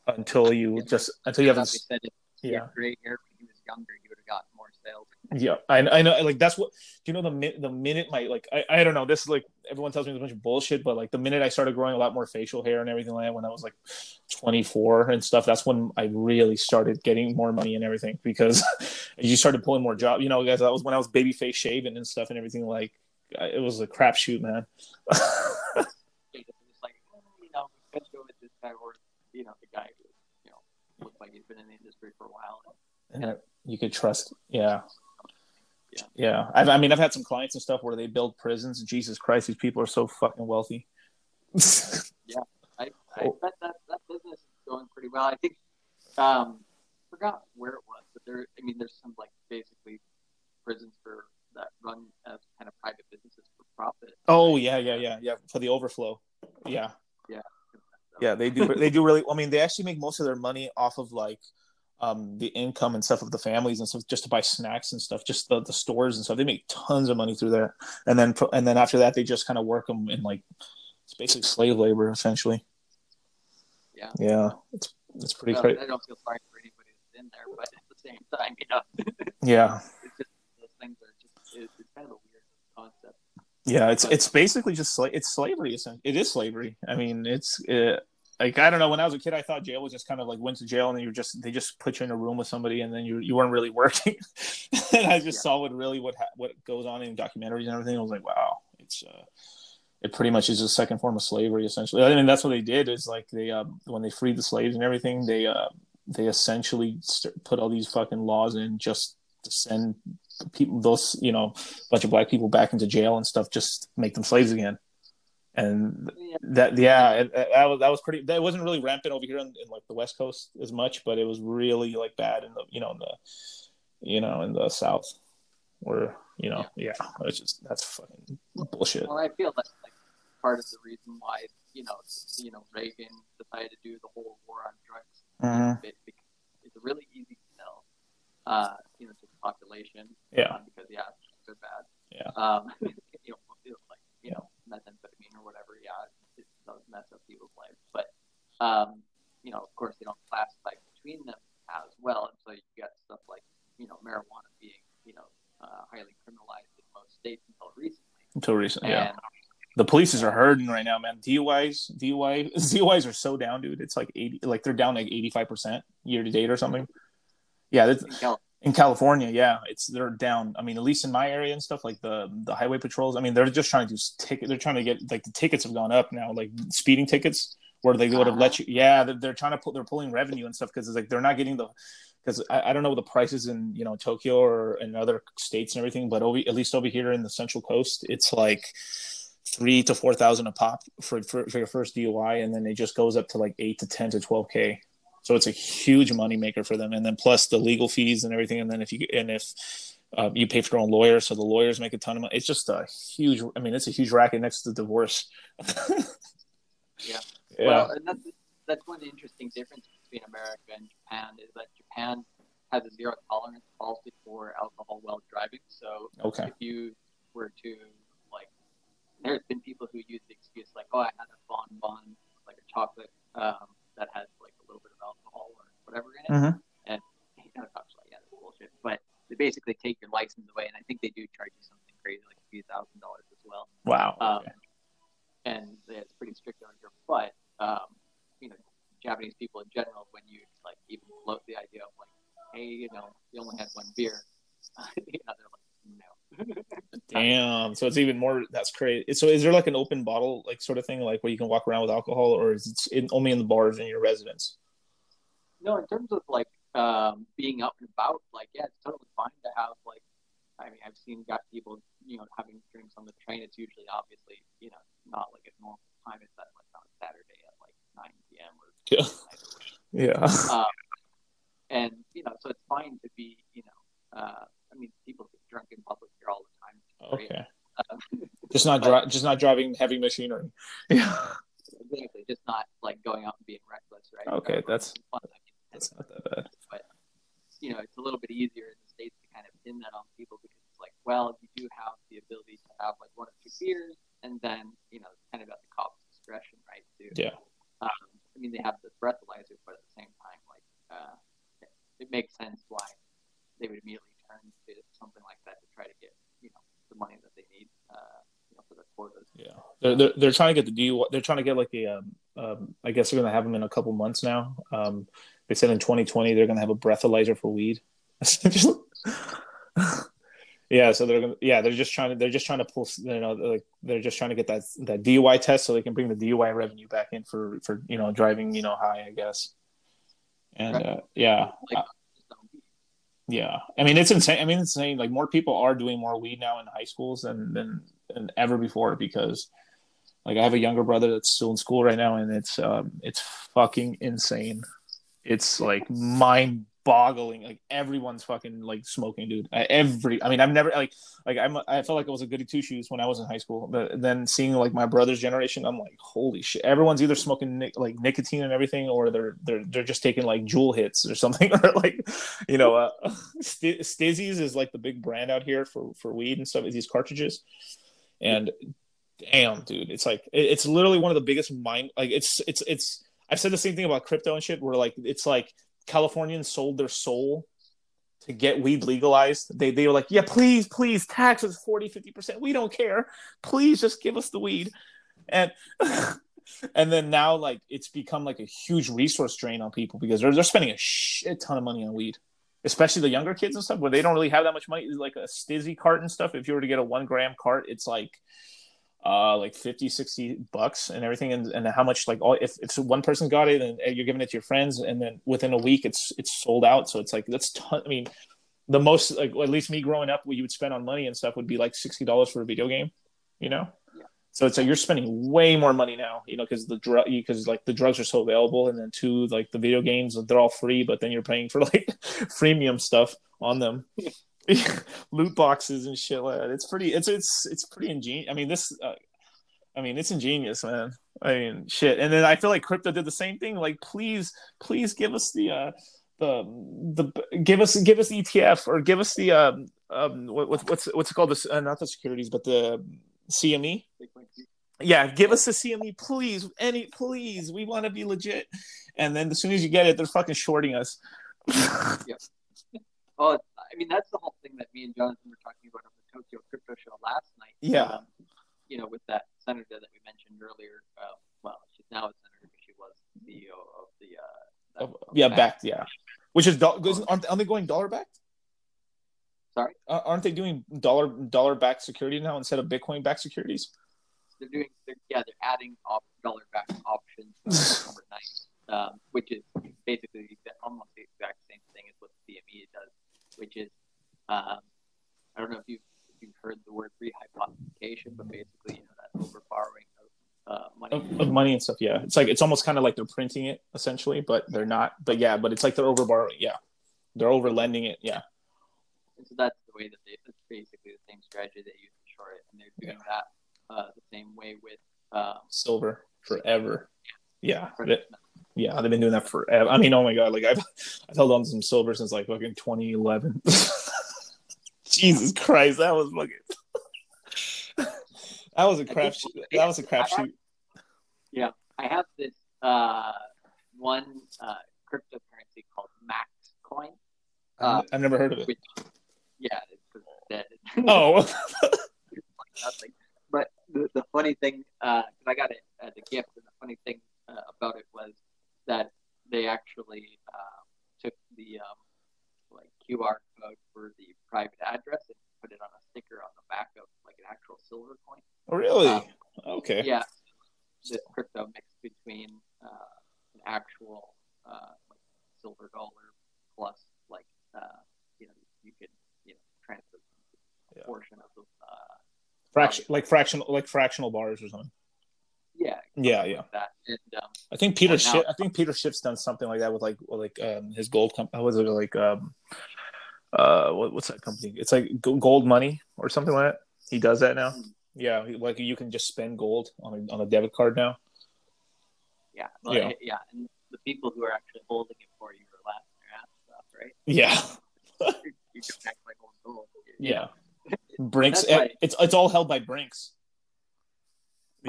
until you Yeah. just until you have a, this. said, if Yeah, gray hair when he was younger, he would have gotten more sales. Yeah, I, I know. Like that's what do you know the min- the minute my like I, I don't know this is like everyone tells me it's a bunch of bullshit, but like the minute I started growing a lot more facial hair and everything like that when I was like 24 and stuff, that's when I really started getting more money and everything because (laughs) you started pulling more job. You know, guys, that was when I was baby face shaving and stuff and everything. Like I- it was a crapshoot, man. (laughs) (laughs) Like, you know, we go with this guy or, you know, the guy who, you know, looks like he's been in the industry for a while. and you could trust, yeah. Yeah. Yeah, I've, I mean, I've had some clients and stuff where they build prisons. Jesus Christ, these people are so fucking wealthy. (laughs) Yeah i, I Cool. bet that that business is going pretty well. I think, um, forgot where it was, but there. I mean, there's some like basically prisons for that run as kind of private businesses for profit. Oh yeah, yeah, yeah, yeah. For the overflow. Yeah, yeah yeah. They do. They do really. I mean, they actually make most of their money off of like um the income and stuff of the families and stuff just to buy snacks and stuff just the, the stores and stuff they make tons of money through there and then and then after that they just kind of work them in like it's basically slave labor essentially Yeah. yeah it's it's pretty well, crazy I don't feel sorry for anybody that's in there, but at the same time, you know, (laughs) yeah (laughs) it's just those things are just it's, it's kind of a weird concept. Yeah, it's it's basically just sla- it's slavery. It is slavery. I mean, it's like I don't know. When I was a kid, I thought jail was just kind of like went to jail and then you just they just put you in a room with somebody and then you you weren't really (laughs) working. and I just Yeah. saw what really what ha- what goes on in documentaries and everything. I was like, wow, it's uh, it pretty much is a second form of slavery essentially. I mean, that's what they did. Is like they uh, when they freed the slaves and everything, they uh, they essentially st- put all these fucking laws in just to send people those you know bunch of black people back into jail and stuff just make them slaves again and that yeah it, it- that was that was pretty that wasn't really rampant over here in, in like the west coast as much but it was really like bad in the you know in the you know in the south where you know yeah, it's just that's fucking bullshit Well, I feel that's like part of the reason why you know you know Reagan decided to do the whole war on drugs Mhm. because it's really easy to sell, uh, you know, to the population. Yeah. uh, because yeah, they're bad. Yeah. Um, (laughs) you know, like you know, methamphetamine or whatever. Yeah, it does mess up people's lives. But um, you know, of course, they don't classify between them as well, and so you got stuff like you know, marijuana being you know, uh, highly criminalized in most states until recently. until recently yeah And the polices are hurting right now man duis dui (laughs) duis are so down dude it's like 80 like they're down like 85% year to date or something yeah that's, in California, yeah, it's they're down. I mean, at least in my area and stuff, like the the highway patrols. I mean, they're just trying to ticket. They're trying to get like the tickets have gone up now, like speeding tickets, where they would have let you. Yeah, they're, they're trying to put they're pulling revenue and stuff because it's like they're not getting the because I, I don't know the prices in you know Tokyo or in other states and everything, but over, at least over here in the Central Coast, it's like three to four thousand a pop for, for for your first DUI, and then it just goes up to like eight to ten to twelve k. So it's a huge money maker for them, and then plus the legal fees and everything, and then if you and if uh, you pay for your own lawyer, so the lawyers make a ton of money. It's just a huge. I mean, it's a huge racket next to the divorce. (laughs) Yeah. yeah. Well, and that's that's one of the interesting difference between America and Japan is that Japan has a zero tolerance policy for alcohol while driving. So Okay. if you were to like, there's been people who use the excuse like, oh, I had a bonbon, like a chocolate um, that has like a little bit of alcohol or whatever in it, Mhm. and you know, like, yeah, that's bullshit. But they basically take your license away, and I think they do charge you something crazy like a few thousand dollars as well. Wow. Um, Okay. and it's pretty strict on here. But um, you know, Japanese people in general, when you like even float the idea of like, hey, you know, you only had one beer, (laughs) you know, they're like, no. (laughs) Damn. So it's even more. That's crazy. So is there like an open bottle like sort of thing, like where you can walk around with alcohol, or is it in, only in the bars in your residence? No, in terms of like um, being up and about, like yeah, it's totally fine to have like. I mean, I've seen got people, you know, having drinks on the train. It's usually obviously, you know, not like at normal time. It's at like on Saturday at like 9 p.m. or Yeah. midnight or whatever. Yeah. um, and you know, so it's fine to be, you know, uh, I mean, people get drunk in public here all the time. Okay. Um, (laughs) Just not But- dri- just not driving heavy machinery. Yeah. (laughs) exactly, just not like going out and being reckless, right? Okay, that's- fun. I mean, That's not that bad. But you know, it's a little bit easier in the states to kind of pin that on people because it's like, well, you do have the ability to have like one or two beers, and then you know, it's kind of at the cop's discretion, right? To Yeah. um, I mean, they have the breathalyzer, but at the same time, like, uh, it, it makes sense why they would immediately turn to something like that to try to get, you know, the money that they need, uh, you know, for their quotas. Yeah, they're, they're, they're trying to get the DUI. They're trying to get like a. Um, um, I guess they're going to have them in a couple months now. Um, they said in 2020 they're going to have a breathalyzer for weed. (laughs) yeah, so they're gonna. Yeah, they're just trying to. They're just trying to pull. You know, like they're just trying to get that that DUI test so they can bring the DUI revenue back in for for you know driving you know high. I guess. And uh, yeah, uh, just don't be- yeah. I mean, it's insane. I mean, it's insane. Like more people are doing more weed now in high schools than than, than ever before because, like, I have a younger brother that's still in school right now, and it's um, it's fucking insane. It's like mind boggling. Like everyone's fucking like smoking, dude. I, every. I mean, I've never like like I'm. I felt like I was a goody two shoes when I was in high school, but then seeing like my brother's generation, I'm like, holy shit! Everyone's either smoking nic- like nicotine and everything, or they're they're they're just taking like Juul hits or (laughs) something, or like you know, uh, (laughs) St- Stizzies is like the big brand out here for for weed and stuff. Is these cartridges, and damn, dude, it's like it- it's literally one of the biggest mind. Like it's it's it's. I've said the same thing about crypto and shit. Where like it's like Californians sold their soul to get weed legalized. They they were like, yeah, please, please, tax us 40, 50 percent. We don't care. Please, just give us the weed, and. (laughs) And then now, like it's become like a huge resource drain on people because they're they're spending a shit ton of money on weed especially the younger kids and stuff where they don't really have that much money like a stizzy cart and stuff if you were to get a one gram cart it's like uh like 50 60 bucks and everything. And, and how much like all if, if one person got it and you're giving it to your friends and then within a week it's it's sold out. So it's like that's ton i mean the most like at least me growing up what you would spend on money and stuff would be like $60 for a video game you know? Yeah. so it's like you're spending way more money now you know because the drug because like the drugs are so available and then two like the video games they're all free but then you're paying for like (laughs) freemium stuff on them (laughs) loot boxes and shit like that. It's pretty. It's it's it's pretty ingenious. I mean, this. Uh, I mean, it's ingenious, man. I mean, shit. And then I feel like crypto did the same thing. Like, please, please give us the uh, the the give us give us ETF or give us the um um what, what what's what's it called? This uh, not the securities, but the CME. Yeah, give us the CME, please. Any, please. We want to be legit. And then as soon as you get it, they're fucking shorting us. (laughs) Well, I mean, that's the whole thing that me and Jonathan were talking about on the Tokyo Crypto Show last night. Yeah. Um, you know, with that senator that we mentioned earlier. Uh, well, she's now a senator, but she was CEO of the. Uh, Of- of yeah, Bakkt. Yeah, which is do- aren't, aren't they going dollar backed? Sorry, Uh, aren't they doing dollar dollar backed security now instead of Bitcoin backed securities? they're doing. They're, yeah, they're adding op- dollar-backed options (laughs) uh, overnight, um, which is basically almost the exact same thing as what the CME does, which is. Um, I don't know if you've if you've heard the word rehypothecation, but basically, you know, that over borrowing of uh, money. Of, of money and stuff. Yeah, it's like it's almost kind of like they're printing it essentially, but they're not. But yeah, but it's like they're over borrowing. Yeah, they're over lending it. Yeah, And so that's the way that they, it's basically the same strategy they use to short it. And they're doing that uh, the same way with um, silver forever. Yeah, that- metals. Yeah, they've been doing that forever. I mean, oh my god, like I've I've held on to some silver since like fucking 2011. (laughs) Jesus Christ, that was fucking. (laughs) that was a crap. Shoot. That was a crap shoot. Yeah, I have this uh, one uh, cryptocurrency called Max Coin. Uh, I've never heard of it. Which, yeah, it's dead. (laughs) Oh. Nothing. But the, the funny thing, because I got it as a gift, and the funny thing uh, about it was that they actually um, took the um, like QR code for the private address and put it on a sticker on the back of like an actual silver coin. Oh, really? Um, okay. Yeah, this crypto mix between uh, an actual uh, like silver dollar plus like uh, you know you could you know transfer a Yeah. portion of the uh, Fraction, like fractional, like fractional bars or something. Yeah Yeah, yeah. like and um, I think Peter Schiff. I think Peter Schiff's done something like that with like like um his gold company. Was it like um uh what, what's that company? It's like Gold Money or something like that. He does that now. Hmm. Yeah, like you can just spend gold on a, on a debit card now. yeah well, Yeah. yeah and the people who are actually holding it for you are laughing their ass off right Yeah, (laughs) you you don't act like holding gold yeah. (laughs) Brinks. That's why- it's it's all held by Brinks.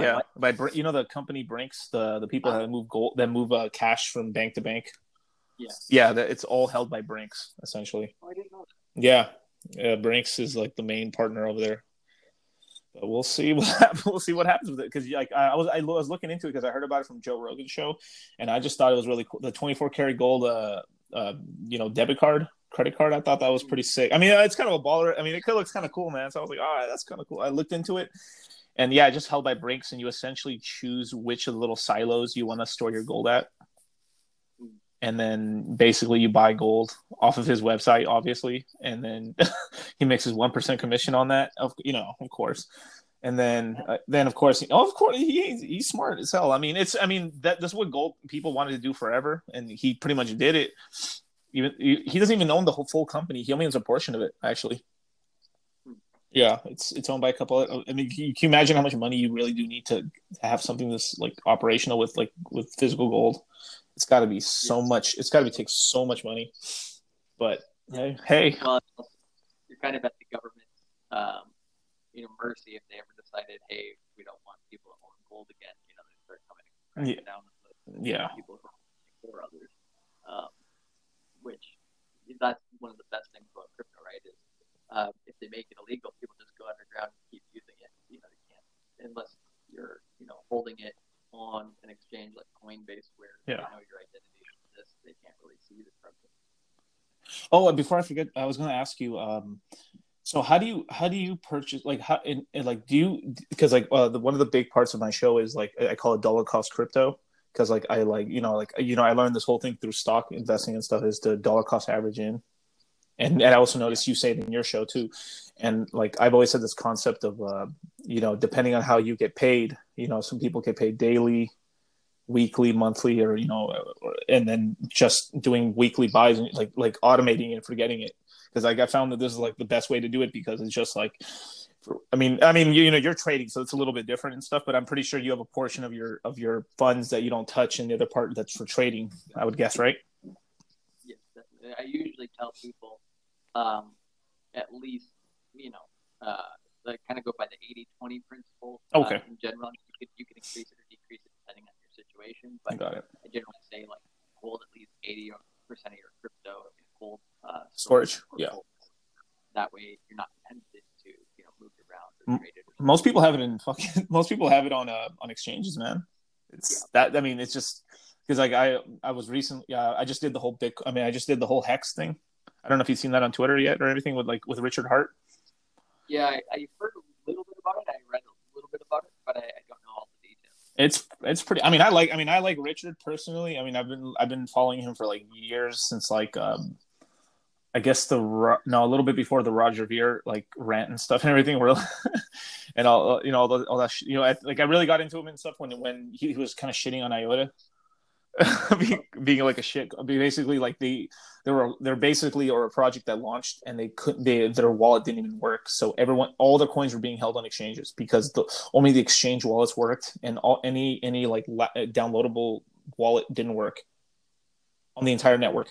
Yeah, by Br- you know the company Brinks, the the people Uh. that move gold that move uh, cash from bank to bank. Yeah. yeah, that it's all held by Brinks essentially. oh, I didn't know that. Yeah, yeah, Brinks is like the main partner over there. But we'll see (laughs) what we'll see what happens with it because like I, I was I was looking into it because I heard about it from Joe Rogan's show, and I just thought it was really cool. The 24 karat gold, uh, uh, you know, debit card, credit card. I thought that was pretty sick. I mean, it's kind of a baller. I mean, it looks kind of cool, man. So I was like, all right, that's kind of cool. I looked into it, and yeah, just held by Brinks, and you essentially choose which of the little silos you want to store your gold at. And then basically you buy gold off of his website, obviously, and then (laughs) he makes his one percent commission on that. Of you know, of course, and then uh, then of course, oh, of course, he, he's smart as hell. I mean, it's I mean that that's what gold people wanted to do forever, and he pretty much did it. Even he doesn't even own the whole full company; he only owns a portion of it, actually. Yeah, it's it's owned by a couple. Of, I mean, can you, can you imagine how much money you really do need to, to have something that's like operational with like with physical gold? It's got to be so much. It's got to be take so much money. But hey, hey, Well, you're kind of at the government, um, you know, mercy if they ever decided, hey, we don't want people to own gold again. You know, they start coming cracking down the yeah, people for others. Um, which that's one of the best things about crypto, right? Is uh, if they make it illegal, people just go underground and keep using it. You know, they can't unless you're, you know, holding it on an exchange like Coinbase, where Yeah. they know your identity is this, they can't really see the crypto. Oh, and before I forget, I was going to ask you. Um, so how do you how do you purchase like how in, in like do you because like uh, the one of the big parts of my show is like I call it dollar cost crypto because like I like you know like you know I learned this whole thing through stock investing and stuff is the dollar cost average in, and and I also noticed you say it in your show too, and like I've always had this concept of uh, you know depending on how you get paid, you know some people get paid daily, weekly, monthly, or you know, and then just doing weekly buys and like like automating and forgetting it because like I found that this is like the best way to do it because it's just like. I mean, I mean, you, you know, you're trading, so it's a little bit different and stuff. But I'm pretty sure you have a portion of your of your funds that you don't touch, and the other part that's for trading. I would guess, right? Yes. I usually tell people um, at least, you know, uh, I kind of go by the 80-20 principle. Okay. Uh, in general, you could you can increase it or decrease it depending on your situation, but Got it. I generally say like hold at least 80 percent of your crypto in cold uh, Storage, or yeah. cold. That way, you're not tempted to you know move it around or trade it. Or. Most people have it in fucking. (laughs) Most people have it on uh on exchanges, man. It's that. I mean, it's just because like I I was recently. Yeah, I just did the whole big. I mean, I just did the whole hex thing. I don't know if you've seen that on Twitter yet or anything with like with Richard Heart. Yeah, I, I heard a little bit about it. I read a little bit about it, but I, I don't know all the details. It's it's pretty. I mean, I like. I mean, I like Richard personally. I mean, I've been I've been following him for like years since like um, I guess the no a little bit before the Roger Ver like rant and stuff and everything. Where (laughs) and all you know all, the, all that sh- you know I, like I really got into him and stuff when when he, was kind of shitting on IOTA. (laughs) being, being like a shit basically like they they were they're basically or a project that launched and they couldn't they their wallet didn't even work so everyone all their coins were being held on exchanges because the only the exchange wallets worked and all any any like la- uh, downloadable wallet didn't work on the entire network.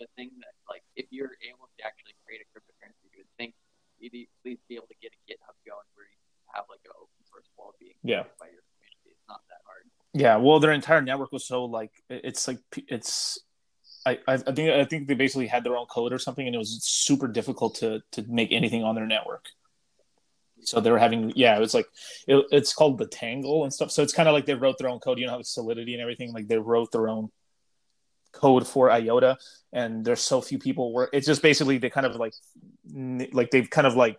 The thing that, like, if you're able to actually create a cryptocurrency, you would think you'd at least be able to get a GitHub going where you have like an open source wallet being Yeah. by your community. It's not that hard. Yeah, well, their entire network was so like it's like it's. I, I think I think they basically had their own code or something, and it was super difficult to to make anything on their network. So they were having yeah, it was like it, it's called the Tangle and stuff. So it's kind of like they wrote their own code. You know how Solidity and everything, like they wrote their own code for IOTA, and there's so few people. Where it's just basically they kind of like like they've kind of like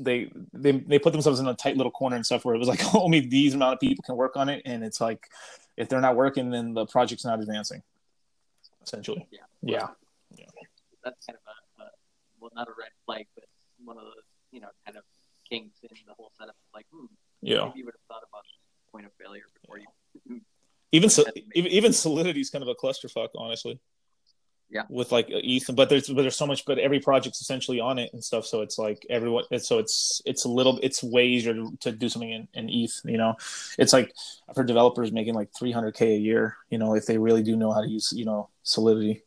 they they they put themselves in a tight little corner and stuff where it was like (laughs) only these amount of people can work on it, and it's like if they're not working, then the project's not advancing. Essentially, Yeah. yeah, That's kind of a, a well, not a red flag, but one of those you know kind of kinks in the whole setup. Like, hmm, yeah. maybe you would have thought about point of failure before you. Even (laughs) so, even, even Solidity is kind of a clusterfuck, honestly. Yeah. With like ETH, but there's but there's so much, but every project's essentially on it and stuff. So it's like everyone. So it's it's a little. It's way easier to, to do something in, in ETH. You know, it's like I've heard developers making like 300k a year. You know, if they really do know how to use you know Solidity.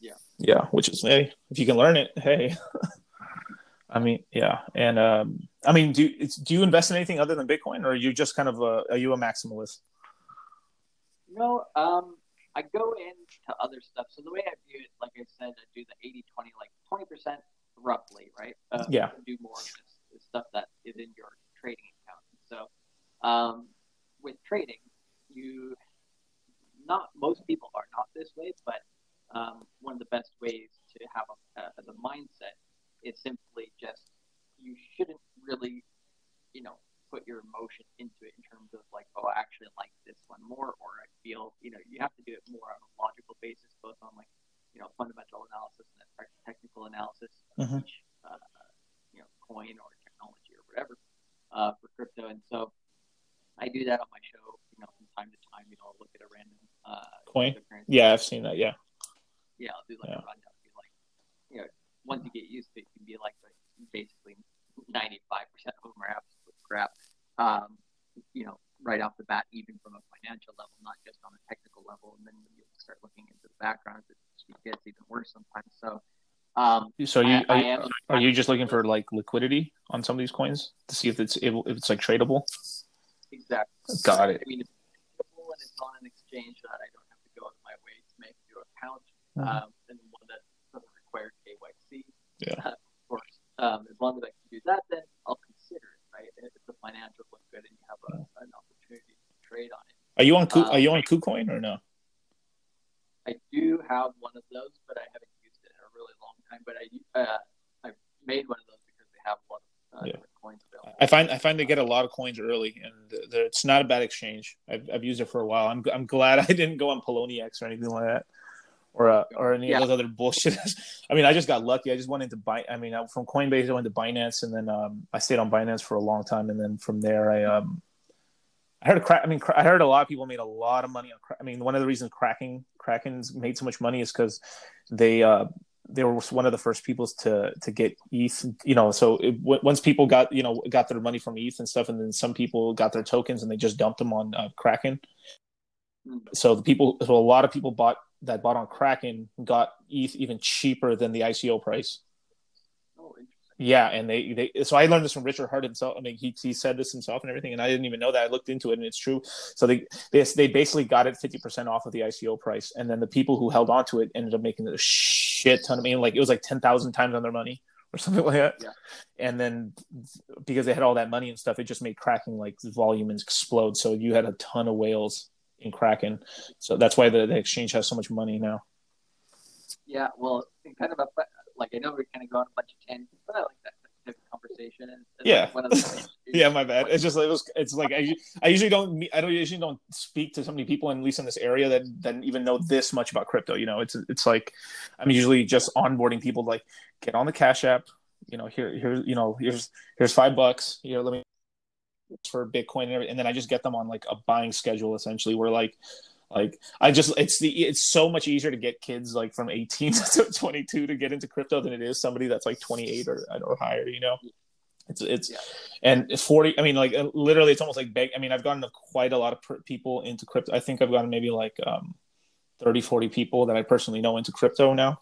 Yeah. Yeah, which is hey, if you can learn it, hey. (laughs) I mean, yeah, and um, I mean, do it's, do you invest in anything other than Bitcoin, or are you just kind of a, are you a maximalist? No, um, I go into other stuff. So the way I view it, like I said, I do the 80 20, like 20% roughly, right? Uh, Yeah. Do more of this, this stuff that is in your trading account. So um, with trading, you, not most people are not this way, but um, one of the best ways to have a, uh, as a mindset is simply just you shouldn't really, you know, put your emotion into it in terms of like, oh, I actually like this one more, or I feel, you know, you have to do it more on a logical basis, both on like, you know, fundamental analysis and technical analysis of Mhm. each, uh, you know, coin or technology or whatever uh, for crypto. And so I do that on my show, you know, from time to time. You know, I'll look at a random uh, Coin? Yeah, I've seen that. Yeah. Yeah, I'll do like Yeah. a rundown. Be like, you know, once you get used to it, you can be like, like basically 95% of them are absolute crap. Um, you know, right off the bat, even from a financial level, not just on a technical level. And then when you start looking into the background, it gets even worse sometimes. So, um, So you I- are, I you- am- are you just looking for like liquidity on some of these coins to see if it's able if it's like tradable? exactly. Got it. I mean, it's available and it's on an exchange that I don't have to go out of my way to make a new account, Mhm. um, and one that doesn't require KYC. Yeah. (laughs) of course. Um, as long as I can do that, then I'll consider it, right? If the financials look good and you have a, an opportunity to trade on it. Are you on Ku- Um, are you on KuCoin or no? I do have one of those, but I haven't used it in a really long time. But I uh, I made one of those because they have of uh, Yeah. coins available. I find I find they get a lot of coins early, and it's not a bad exchange. I've, I've used it for a while. I'm I'm glad (laughs) I didn't go on Poloniex or anything like that, or uh, or any Yeah. of those other bullshit. I mean, I just got lucky. I just went into buy. I mean, I, from Coinbase, I went to Binance, and then um, I stayed on Binance for a long time, and then from there, I um, I heard a crack. I mean, cra- I heard a lot of people made a lot of money on. Cra- I mean, one of the reasons Kraken Kraken's made so much money is because they uh they were one of the first people to to get ETH. You know, so it, w- once people got you know got their money from ETH and stuff, and then some people got their tokens and they just dumped them on uh, Kraken. Mm. So the people, so a lot of people bought that bought on Kraken got ETH even cheaper than the ICO price. Oh. Yeah, and they they so I learned this from Richard Heart himself. I mean, he he said this himself and everything, and I didn't even know that. I looked into it, and it's true. So they they, they basically got it fifty percent off of the ICO price, and then the people who held on to it ended up making a shit ton of money. Like it was like ten thousand times on their money or (laughs) something like that. Yeah. And then because they had all that money and stuff, it just made Kraken like the volume explode. So you had a ton of whales in Kraken. So that's why the, the exchange has so much money now. Yeah, well, kind of a like I know we're kind of going a bunch of tangents, but I like that conversation. And, and Yeah. like one of the (laughs) Yeah, my bad. (laughs) It's just like it was. It's like I, I usually don't. I don't usually don't speak to so many people, at least in this area, that that even know this much about crypto. You know, it's it's like I'm usually just onboarding people. Like, get on the Cash App. You know, here here you know here's here's five bucks. You know, let me for Bitcoin and, and then I just get them on like a buying schedule essentially. Where like like I just it's the it's so much easier to get kids like from 18 (laughs) to 22 to get into crypto than it is somebody that's like 28 or or higher. You know. It's it's Yeah. and it's forty. I mean, like uh, literally, it's almost like beg. I mean, I've gotten quite a lot of per- people into crypto. I think I've gotten maybe like um, 30, 40 people that I personally know into crypto now,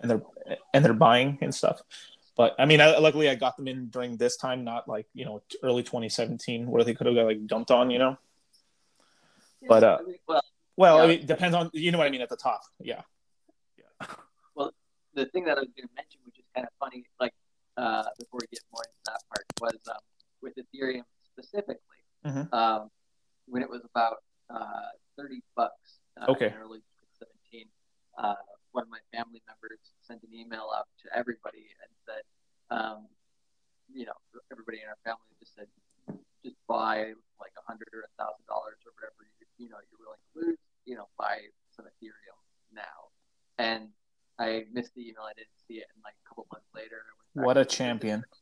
and they're and they're buying and stuff. But I mean, I, luckily I got them in during this time, not like you know early 2017 where they could have got like dumped on. You know. But, uh, well, Well, I mean, it depends on you know what I mean at the top. Yeah. Yeah. Well, the thing that I was going to mention, which is kind of funny, like uh, before we get more into that part, was um, with Ethereum specifically. Mhm. Um, when it was about uh, thirty bucks uh, Okay. in early 2017, uh, one of my family members sent an email out to everybody and said, um, you know, everybody in our family just said, just buy like a hundred or a thousand dollars or whatever you, you know you're willing to lose, you know, buy some Ethereum now. And I missed the email. I didn't see it. And like a couple months later, What a champion. (laughs)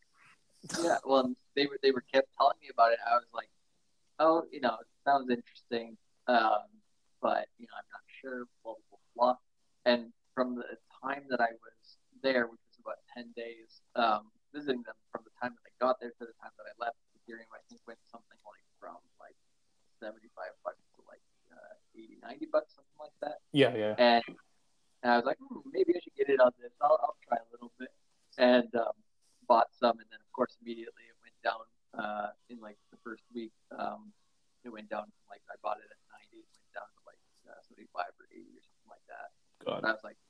Yeah, well, they were they were kept telling me about it. I was like, oh, you know, it sounds interesting, um, but you know, I'm not sure. Blah blah blah. And from the time that I was there, which was about ten days, um, visiting them from the time that I got there to the time that I left, Ethereum I think went something like from like 75 bucks to like uh, 80, 90 bucks, something like that. Yeah, yeah. And, and I was like, hmm, maybe I should get in on this. I'll, I'll try a little bit. And um, bought some. And then, of course, immediately it went down uh, in like the first week. Um, it went down from like, I bought it at 90, it went down to like uh, 75 or 80 or something like that. God. I was like,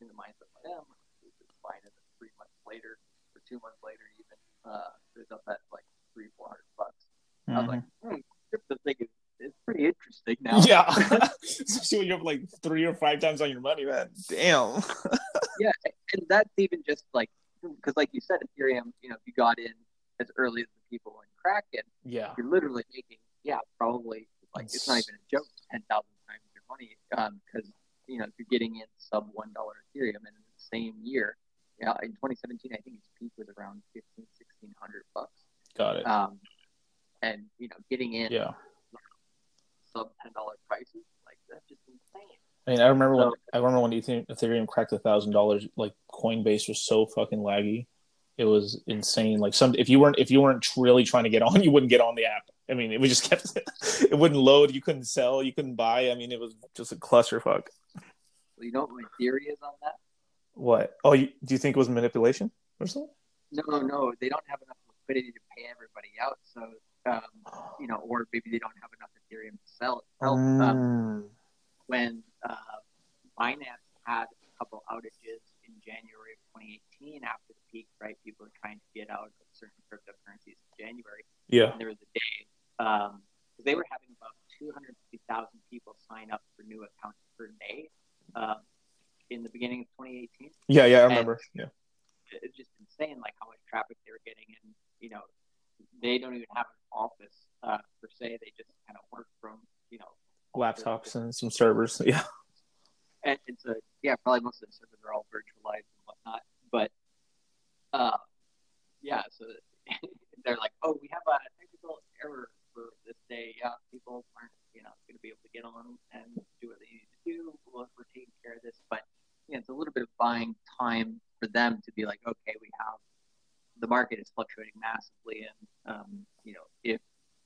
in the mindset, like, yeah, it's fine. And then three months later, or two months later, even, uh, it was up at like three, 400 bucks. I was like, hmm, crypto thing is, is pretty interesting now. Mm-hmm. yeah. (laughs) (laughs) Especially when you're up like three or five times on your money, man. Damn. (laughs) yeah, and that's even just like because, like you said, Ethereum. You know, if you got in as early as the people in Kraken, Yeah. you're literally making yeah, probably like it's not even a joke, ten thousand times your money. Um, because you know if you're getting in sub one dollar Ethereum, and in the same year, yeah, in 2017, I think its peak was around 15, 1600 bucks. Got it. Um, and you know, getting in Yeah. sub ten dollar prices, like that's just insane. I mean, I remember when I remember when Ethereum, Ethereum cracked a thousand dollars. Like Coinbase was so fucking laggy, it was insane. Like some, if you weren't if you weren't really trying to get on, (laughs) you wouldn't get on the app. I mean, it was just kept. (laughs) it wouldn't load. You couldn't sell. You couldn't buy. I mean, it was just a clusterfuck. You know what my theory is on that? What? Oh, you, do you think it was manipulation or something? No, no, they don't have enough liquidity to pay everybody out. So, um, you know, or maybe they don't have enough Ethereum to sell itself. Um, Mm. when uh, Binance had a couple outages in January of 2018 after the peak, right? People were trying to get out of certain cryptocurrencies in January. Yeah. And there was a day um, they were having about 250,000 people sign up for new accounts per day um, in the beginning of 2018 Yeah. Yeah. I remember. Yeah. it's just insane like how much traffic they were getting and you know they don't even have an office uh, per se they just kind of work from you know Laptops and some servers. (laughs) Yeah. and it's a yeah probably most of the servers are all virtualized and whatnot but uh yeah so (laughs) they're like oh we have a technical error for this day yeah people aren't you know going to be able to get on and do what they need to do we're, we're taking care of this but yeah it's a little bit of buying time for them to be like okay we have the market is fluctuating massively and um, you know if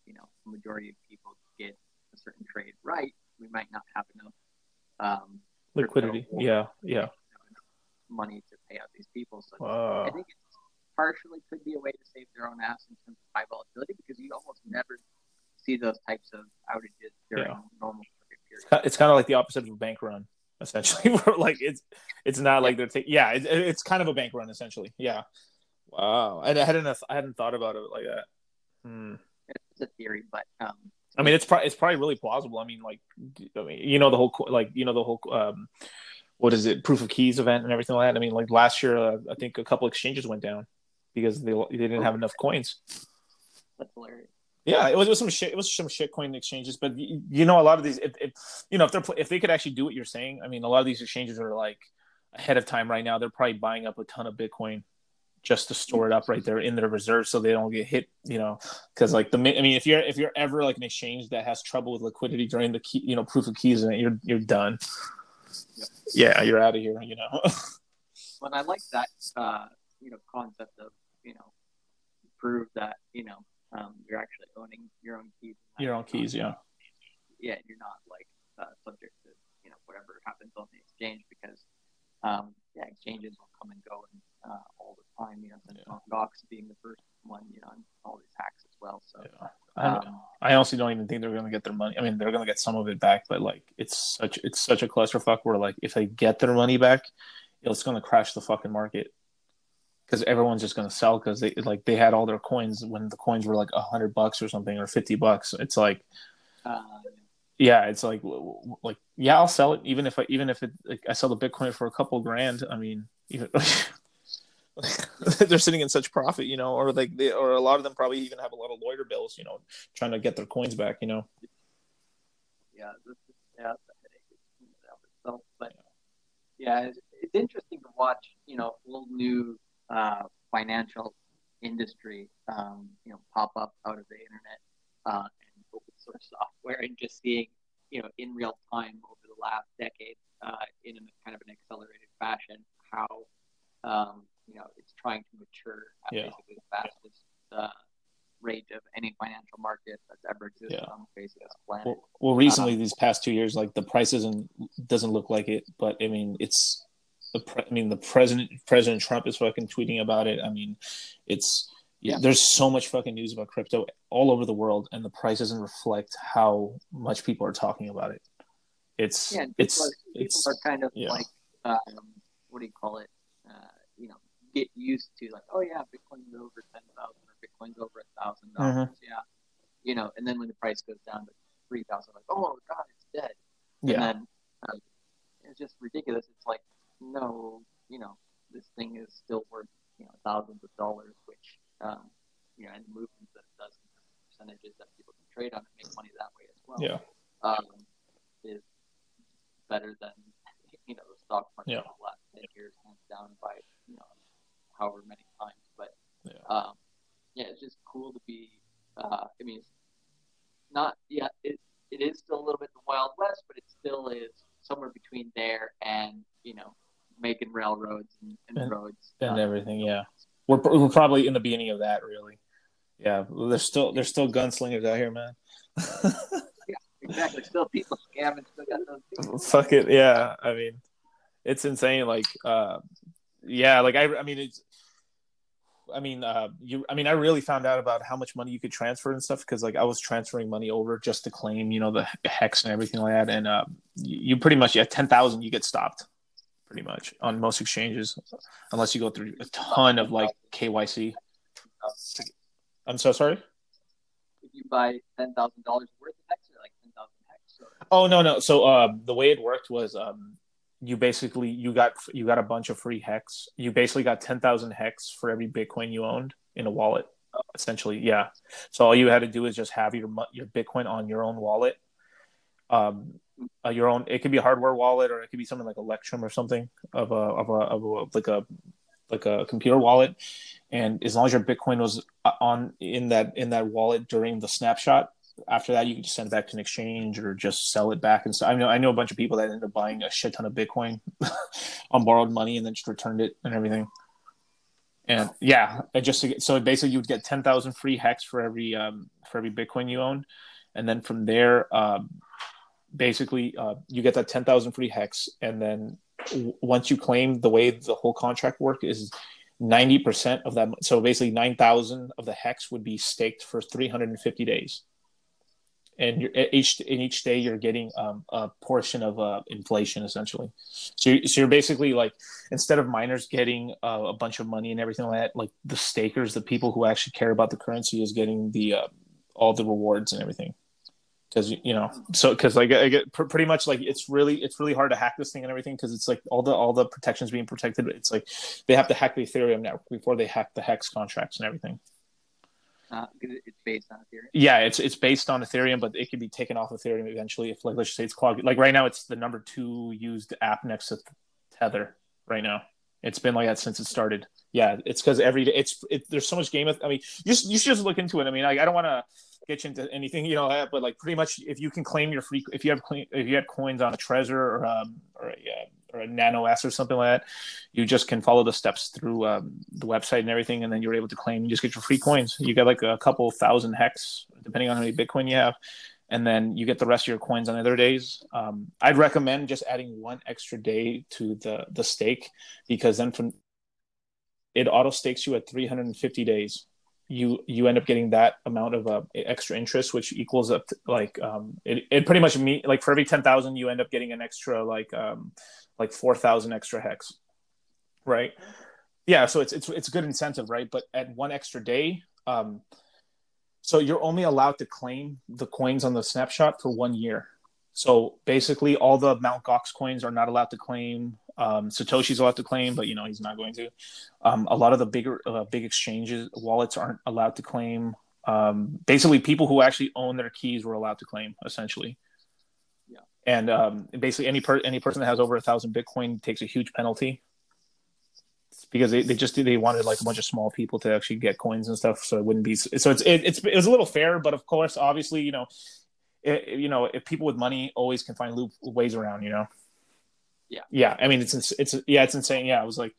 you know the majority of people get a certain trade right we might not have enough um, Liquidity. Yeah. Yeah. money to pay out these people. So I think it partially could be a way to save their own ass in terms of high volatility because you almost never see those types of outages during Yeah. normal market. It's kind of like the opposite of a bank run, essentially. (laughs) Where, like it's it's not like they're taking. Yeah, it, it's kind of a bank run, essentially. Yeah. Wow. I, I hadn't I hadn't thought about it like that. Hmm. It's a theory, but um, I mean, it's probably it's probably really plausible. I mean, like, I mean, you know, the whole like, you know, the whole um, what is it, proof of keys event and everything like that. I mean, like last year, uh, I think a couple exchanges went down because they they didn't have enough coins. that's hilarious. Yeah, it was, it was some shit. It was some shit coin exchanges, but you, you know, a lot of these, if, if you know, if they're if they could actually do what you're saying, I mean, a lot of these exchanges are like ahead of time right now. They're probably buying up a ton of Bitcoin just to store it up right there in their reserves, so they don't get hit. You know, because like the I mean, if you're if you're ever like an exchange that has trouble with liquidity during the key, you know, proof of keys, and you're you're done. Yeah, you're out of here. You know. (laughs) But I like that uh, you know concept of you know prove that you know um, you're actually owning your own keys. Your own keys, yeah. Yeah, you're not like uh, subject to you know whatever happens on the exchange because um, yeah, exchanges will come and go and, uh, all the time. You know, Yeah. Gox being the first one, you know, and all these hacks as well. So Yeah. I, um, I honestly don't even think they're going to get their money. I mean, they're going to get some of it back, but like, it's such it's such a clusterfuck. Where like, if they get their money back, it's going to crash the fucking market because everyone's just going to sell because they like they had all their coins when the coins were like a hundred bucks or something or fifty bucks. It's like, uh, yeah, it's like like yeah, I'll sell it even if I even if it like I sell the Bitcoin for a couple grand. I mean, even. (laughs) they're sitting in such profit, you know, or like they, or a lot of them probably even have a lot of lawyer bills, you know, trying to get their coins back, you know. yeah, this is, yeah, it's a headache in and of itself. But yeah, it's, it's interesting to watch, you know, whole new uh, financial industry, um, you know, pop up out of the internet uh, and open source software, and just seeing, you know, in real time over the last decade, uh, in a kind of an accelerated fashion, how, um, you know, it's trying to mature at Yeah. basically the fastest uh, rate of any financial market that's ever existed Yeah. on the face of this planet. Well, well recently these past two years, like the price isn't doesn't look like it, but I mean, it's the pre- I mean, the president President Trump is fucking tweeting about it. I mean, it's Yeah. there's so much fucking news about crypto all over the world, and the price doesn't reflect how much people are talking about it. It's Yeah, and people, it's people it's are kind of yeah. like, um, what do you call it? Uh, you know, get used to like, oh yeah, Bitcoin's over ten thousand or Bitcoin's over a thousand dollars. Mm-hmm. Yeah, you know, and then when the price goes down to three thousand, like, oh god, it's dead. yeah And then um, it's just ridiculous. It's like, no, you know, this thing is still worth you know thousands of dollars, which um, you know, and the movements that it does, and the percentages that people can trade on and make money that way as well yeah um, is better than you know the stock market Yeah. for the last ten years, hands down by you know however many times. But Yeah. um, yeah, it's just cool to be. Uh, I mean, it's not yeah, it it is still a little bit the wild west, but it still is somewhere between there and you know making railroads and, and, And- roads and uh, everything. Yeah, we're we're probably in the beginning of that, really. Yeah, there's still there's still gunslingers out here, man. (laughs) Yeah, exactly. Still people scamming. Still got those. people. Fuck it, yeah. I mean, it's insane. Like, uh, yeah, like I, I mean, it's, I mean, uh, you, I mean, I really found out about how much money you could transfer and stuff because, like, I was transferring money over just to claim, you know, the hex and everything like that, and uh, you, you pretty much, yeah, ten thousand, you get stopped, pretty much on most exchanges, unless you go through a ton of like KYC. I'm so sorry. If you buy ten thousand dollars worth of hex, or like ten thousand hex. Or, Oh no, no. So uh, the way it worked was um, you basically you got you got a bunch of free hex. You basically got ten thousand hex for every Bitcoin you owned in a wallet. Essentially, yeah. So all you had to do is just have your your Bitcoin on your own wallet. Um, uh, your own. It could be a hardware wallet, or it could be something like Electrum or something of a of a, of a like a like a computer wallet. And as long as your Bitcoin was uh, on in that in that wallet during the snapshot, after that you can just send it back to an exchange or just sell it back and so i know i know a bunch of people that ended up buying a shit ton of bitcoin (laughs) on borrowed money and then just returned it and everything and yeah and just so basically you would get 10,000 free hex for every um for every bitcoin you own, and then from there um basically uh, you get that 10,000 free hex and then w- once you claim the way the whole contract work is 90% of that so basically 9,000 of the hex would be staked for 350 days and you're, each in each day you're getting um, a portion of uh, inflation essentially. So, you, so you're basically like instead of miners getting uh, a bunch of money and everything like that, like the stakers, the people who actually care about the currency, is getting the uh, all the rewards and everything. Because you know, so because like I get pr- pretty much like it's really it's really hard to hack this thing and everything because it's like all the all the protections being protected. It's like they have to hack the Ethereum network before they hack the hex contracts and everything. uh, it's based on Ethereum. Yeah, it's it's based on Ethereum, but it could be taken off Ethereum eventually if like let's just say it's clogged. Like right now, it's the number two used app next to Tether right now. It's been like that since it started. Yeah, it's because every day it's it, there's so much game. I mean, you you should just look into it. I mean, I, I don't want to get you into anything, you know, but like pretty much if you can claim your free, if you have claim, if you have coins on a Trezor or um or a, uh, or a Nano S or something like that, you just can follow the steps through um, the website and everything, and then you're able to claim. You just get your free coins. You get like a couple thousand hex, depending on how many Bitcoin you have, and then you get the rest of your coins on other days. Um, I'd recommend just adding one extra day to the the stake because then from it auto stakes you at 350 days you you end up getting that amount of uh, extra interest, which equals up to, like um, it, it pretty much mean like for every ten thousand you end up getting an extra like um, like four thousand extra hex, right? Yeah, so it's it's it's a good incentive, right? But at one extra day, um, so you're only allowed to claim the coins on the snapshot for one year. So basically, all the Mount Gox coins are not allowed to claim. Um, Satoshi's allowed to claim, but you know he's not going to. Um, a lot of the bigger uh, big exchanges wallets aren't allowed to claim. Um, basically, people who actually own their keys were allowed to claim, essentially. Yeah. And um, basically, any per- any person that has over a thousand Bitcoin takes a huge penalty because they, they just they wanted like a bunch of small people to actually get coins and stuff, so it wouldn't be so it's it, it's it was a little fair, but of course, obviously, you know, it, you know, if people with money always can find loop ways around, you know. Yeah. Yeah. I mean, it's it's yeah, it's insane. Yeah, I was like,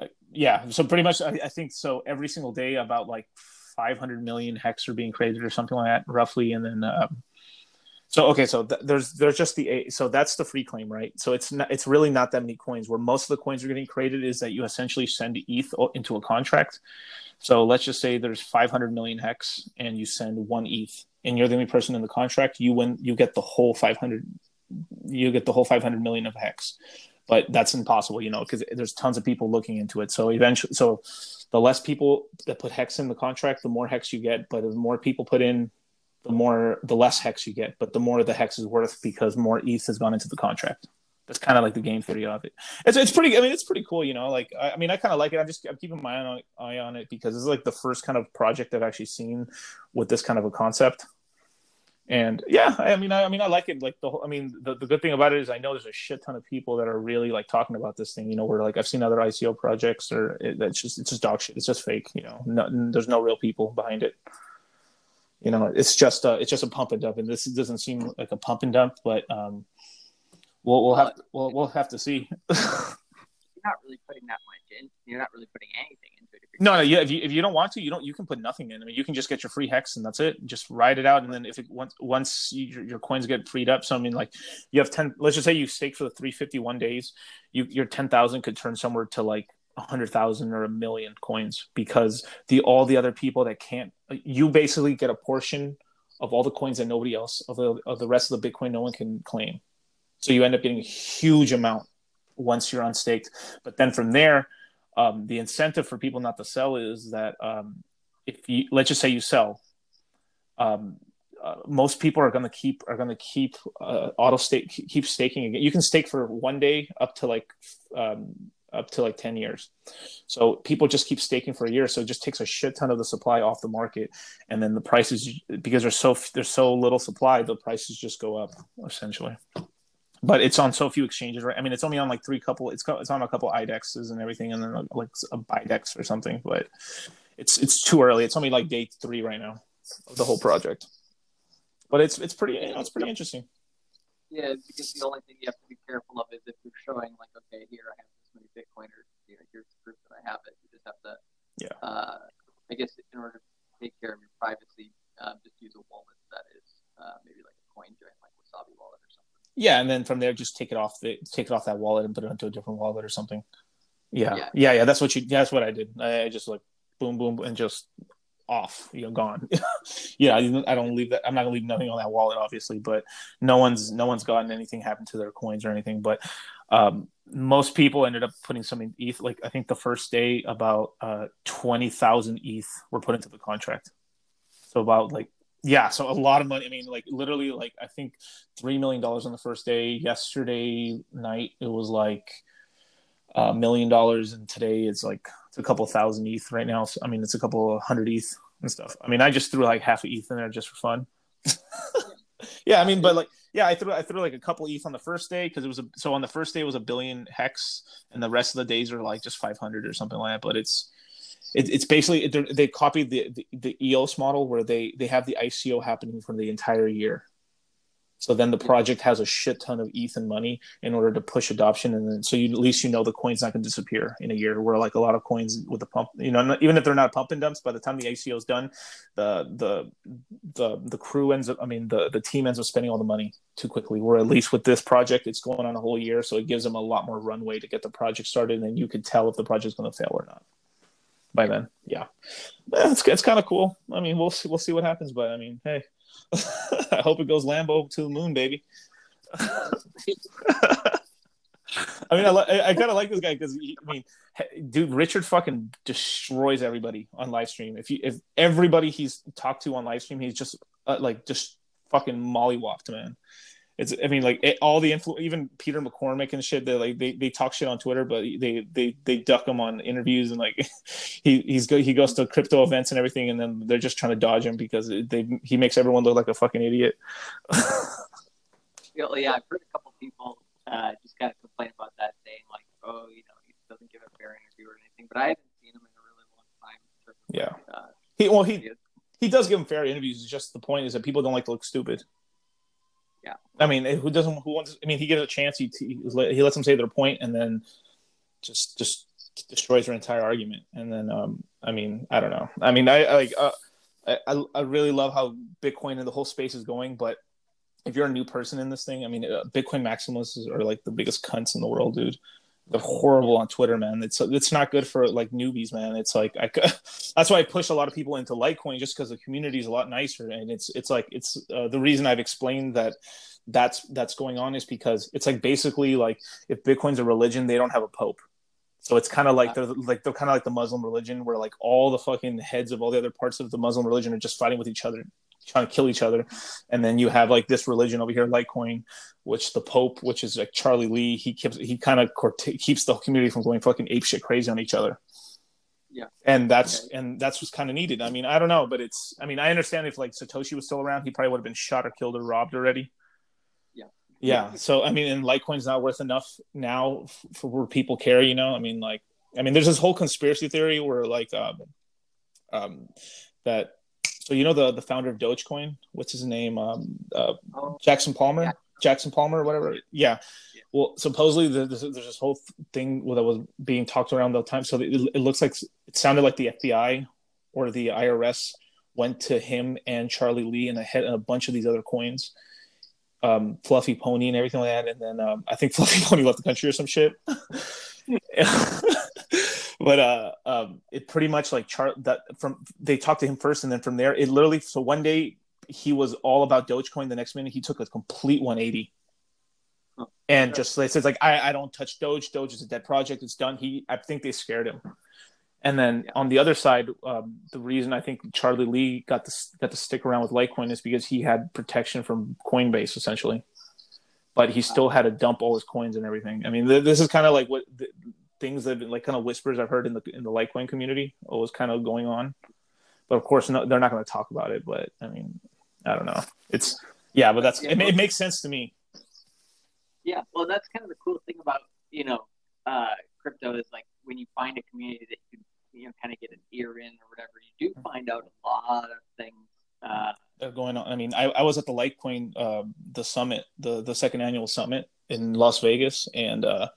uh, yeah. So pretty much, I, I, think so. Every single day, about like 500 million hex are being created or something like that, roughly, and then. Um, so okay, so th- there's there's just the so that's the free claim, right? So it's not it's really not that many coins. Where most of the coins are getting created is that you essentially send ETH into a contract. So let's just say there's 500 million hex, and you send one ETH, and you're the only person in the contract. You win, you get the whole 500 you get the whole 500 million of hex. But that's impossible you know because there's tons of people looking into it. So eventually so the less people that put hex in the contract the more hex you get. But the more people put in the more the less hex you get. But the more the hex is worth because more eth has gone into the contract. That's kind of like the game theory of it. It's, it's pretty i mean it's pretty cool you know like i, I mean i kind of like it. I'm just i'm keeping my eye on, eye on it because it's like the first kind of project i've actually seen with this kind of a concept and yeah i mean I, I, mean i like it like the whole i mean the, the good thing about it is i know there's a shit ton of people that are really like talking about this thing you know where like i've seen other ico projects or it, it's just it's just dog shit. It's just fake you know no, there's no real people behind it. You know it's just uh it's just a pump and dump and this doesn't seem like a pump and dump but um we'll we'll have to, we'll, we'll have to see. (laughs) You're not really putting that much in you're not really putting anything no, no, yeah. If you if you don't want to, you don't. You can put nothing in. I mean, you can just get your free hex and that's it. Just write it out, and then if it once once you, your coins get freed up, so I mean, like you have ten. Let's just say you stake for the three fifty one days. You your ten thousand could turn somewhere to like a hundred thousand or a million coins because the all the other people that can't. You basically get a portion of all the coins that nobody else of the of the rest of the Bitcoin no one can claim. So you end up getting a huge amount once you're unstaked. But then from there um, the incentive for people not to sell is that um, if you let's just say you sell um, uh, most people are going to keep are going to keep uh, auto stake keep staking again. You can stake for one day up to like um, up to like 10 years. So people just keep staking for a year so it just takes a shit ton of the supply off the market and then the prices because there's so there's so little supply the prices just go up essentially but it's on so few exchanges, right? I mean, it's only on like three couple. It's it's on a couple IDEXs and everything, and then like a BIDEX or something. But it's it's too early. It's only like day three right now of the whole project. But it's it's pretty you know, it's pretty interesting. Yeah, because the only thing you have to be careful of is if you're showing like, okay, here I have this many Bitcoin, or you know, here's the proof that I have it. You just have to, yeah. Uh, I guess in order to take care of your privacy, uh, just use a wallet that is uh, maybe like a CoinJoin, like Wasabi wallet. Yeah, and then from there, just take it off the take it off that wallet and put it onto a different wallet or something. Yeah, yeah, yeah. yeah that's what you. That's what I did. I, I just like boom, boom, and just off. You know, gone. (laughs) yeah, I, I don't leave that. I'm not gonna leave nothing on that wallet, obviously. But no one's no one's gotten anything happen to their coins or anything. But um, most people ended up putting some in ETH. Like I think the first day, about uh, twenty thousand ETH were put into the contract. So about like yeah, so a lot of money. I mean, like literally, like I think three million dollars on the first day. Yesterday night, it was like uh, a million dollars, and today it's like it's a couple thousand ETH right now. So, I mean, it's a couple hundred ETH and stuff. I mean, I just threw like half of ETH in there just for fun. (laughs) yeah, I mean, but like, yeah, I threw I threw like a couple ETH on the first day because it was a so on the first day it was a billion hex, and the rest of the days are like just five hundred or something like that. But it's it, it's basically they copied the, the, the EOS model where they they have the ICO happening for the entire year. So then the hmm. project has a shit ton of ETH and money in order to push adoption, and then so you, at least you know the coin's not going to disappear in a year. Where like a lot of coins with the pump, you know, not, even if they're not pump and dumps, by the time the ICO is done, the the the the crew ends up, I mean, the the team ends up spending all the money too quickly. Where at least with this project, it's going on a whole year, so it gives them a lot more runway to get the project started, and you can tell if the project's going to fail or not by then. Yeah, it's it's kind of cool. I mean, we'll see we'll see what happens, but I mean, hey, (laughs) I hope it goes Lambo to the moon, baby. (laughs) I mean, I, I, I kind of like this guy because I mean, dude, Richard fucking destroys everybody on live stream. If you if everybody he's talked to on live stream, he's just uh, like just fucking mollywopped, man it's I mean like it, all the influ even Peter McCormack and shit they like they, they talk shit on Twitter but they they they duck him on interviews and like (laughs) he he's go, he goes to crypto events and everything and then they're just trying to dodge him because they he makes everyone look like a fucking idiot. (laughs) yeah, I've heard a couple people uh, just kind of complain about that, saying like, oh, you know, he doesn't give a fair interview or anything. But I haven't seen him in a really long time. yeah, uh, he well he he does give him fair interviews. It's just the point is that people don't like to look stupid. Yeah. I mean, who doesn't? Who wants? I mean, he gives a chance. He he, lets them say their point, and then just just destroys their entire argument. And then, um, I mean, I don't know. I mean, I, I like uh, I I really love how Bitcoin and the whole space is going, but if you're a new person in this thing, I mean, uh, Bitcoin maximalists are like the biggest cunts in the world, dude they're horrible on Twitter, man. It's it's not good for like newbies, man. It's like I (laughs) that's why I push a lot of people into Litecoin just because the community is a lot nicer, and it's it's like it's uh, the reason I've explained that that's that's going on is because it's like basically like if Bitcoin's a religion, they don't have a pope. So it's kind of like they're like they're kind of like the Muslim religion, where like all the fucking heads of all the other parts of the Muslim religion are just fighting with each other trying to kill each other. And then you have like this religion over here, Litecoin, which the Pope, which is like Charlie Lee, he keeps he kind of keeps the community from going fucking ape shit crazy on each other. Yeah, and that's okay. and that's what's kind of needed. I mean, I don't know, but it's. I mean, I understand if like Satoshi was still around, he probably would have been shot or killed or robbed already. Yeah. Yeah. So I mean, and Litecoin's not worth enough now for where people care. You know, I mean, like, I mean, there's this whole conspiracy theory where like, um, um, that so you know the the founder of Dogecoin, what's his name? Um, uh, oh, Jackson Palmer. Yeah. Jackson Palmer, or whatever. Yeah. yeah. Well, supposedly there's, there's this whole thing that was being talked around the time. So it, it looks like it sounded like the FBI or the IRS went to him and Charlie Lee and a, head, a bunch of these other coins, um, Fluffy Pony and everything like that. And then um, I think (laughs) Fluffy Pony left the country or some shit. (laughs) (laughs) but uh, um, it pretty much like chart that from they talked to him first, and then from there, it literally. So one day he was all about Dogecoin. The next minute, he took a complete 180, oh, and just says like, I, I don't touch Doge. Doge is a dead project. It's done. He, I think they scared him. And then yeah. on the other side, um, the reason I think Charlie Lee got to got to stick around with Litecoin is because he had protection from Coinbase essentially, but he still had to dump all his coins and everything. I mean, th- this is kind of like what things that like kind of whispers I've heard in the in the Litecoin community was kind of going on. But of course, no, they're not going to talk about it. But I mean, I don't know. It's yeah, but that's it, it, makes sense to me. Yeah, well, that's kind of the cool thing about you know uh, crypto is like when you find a community that you can you know kind of get an ear in or whatever, you do find out a lot of things. Uh, going on. I mean, I, I was at the Litecoin, uh, the summit, the the second annual summit in Las Vegas, and uh,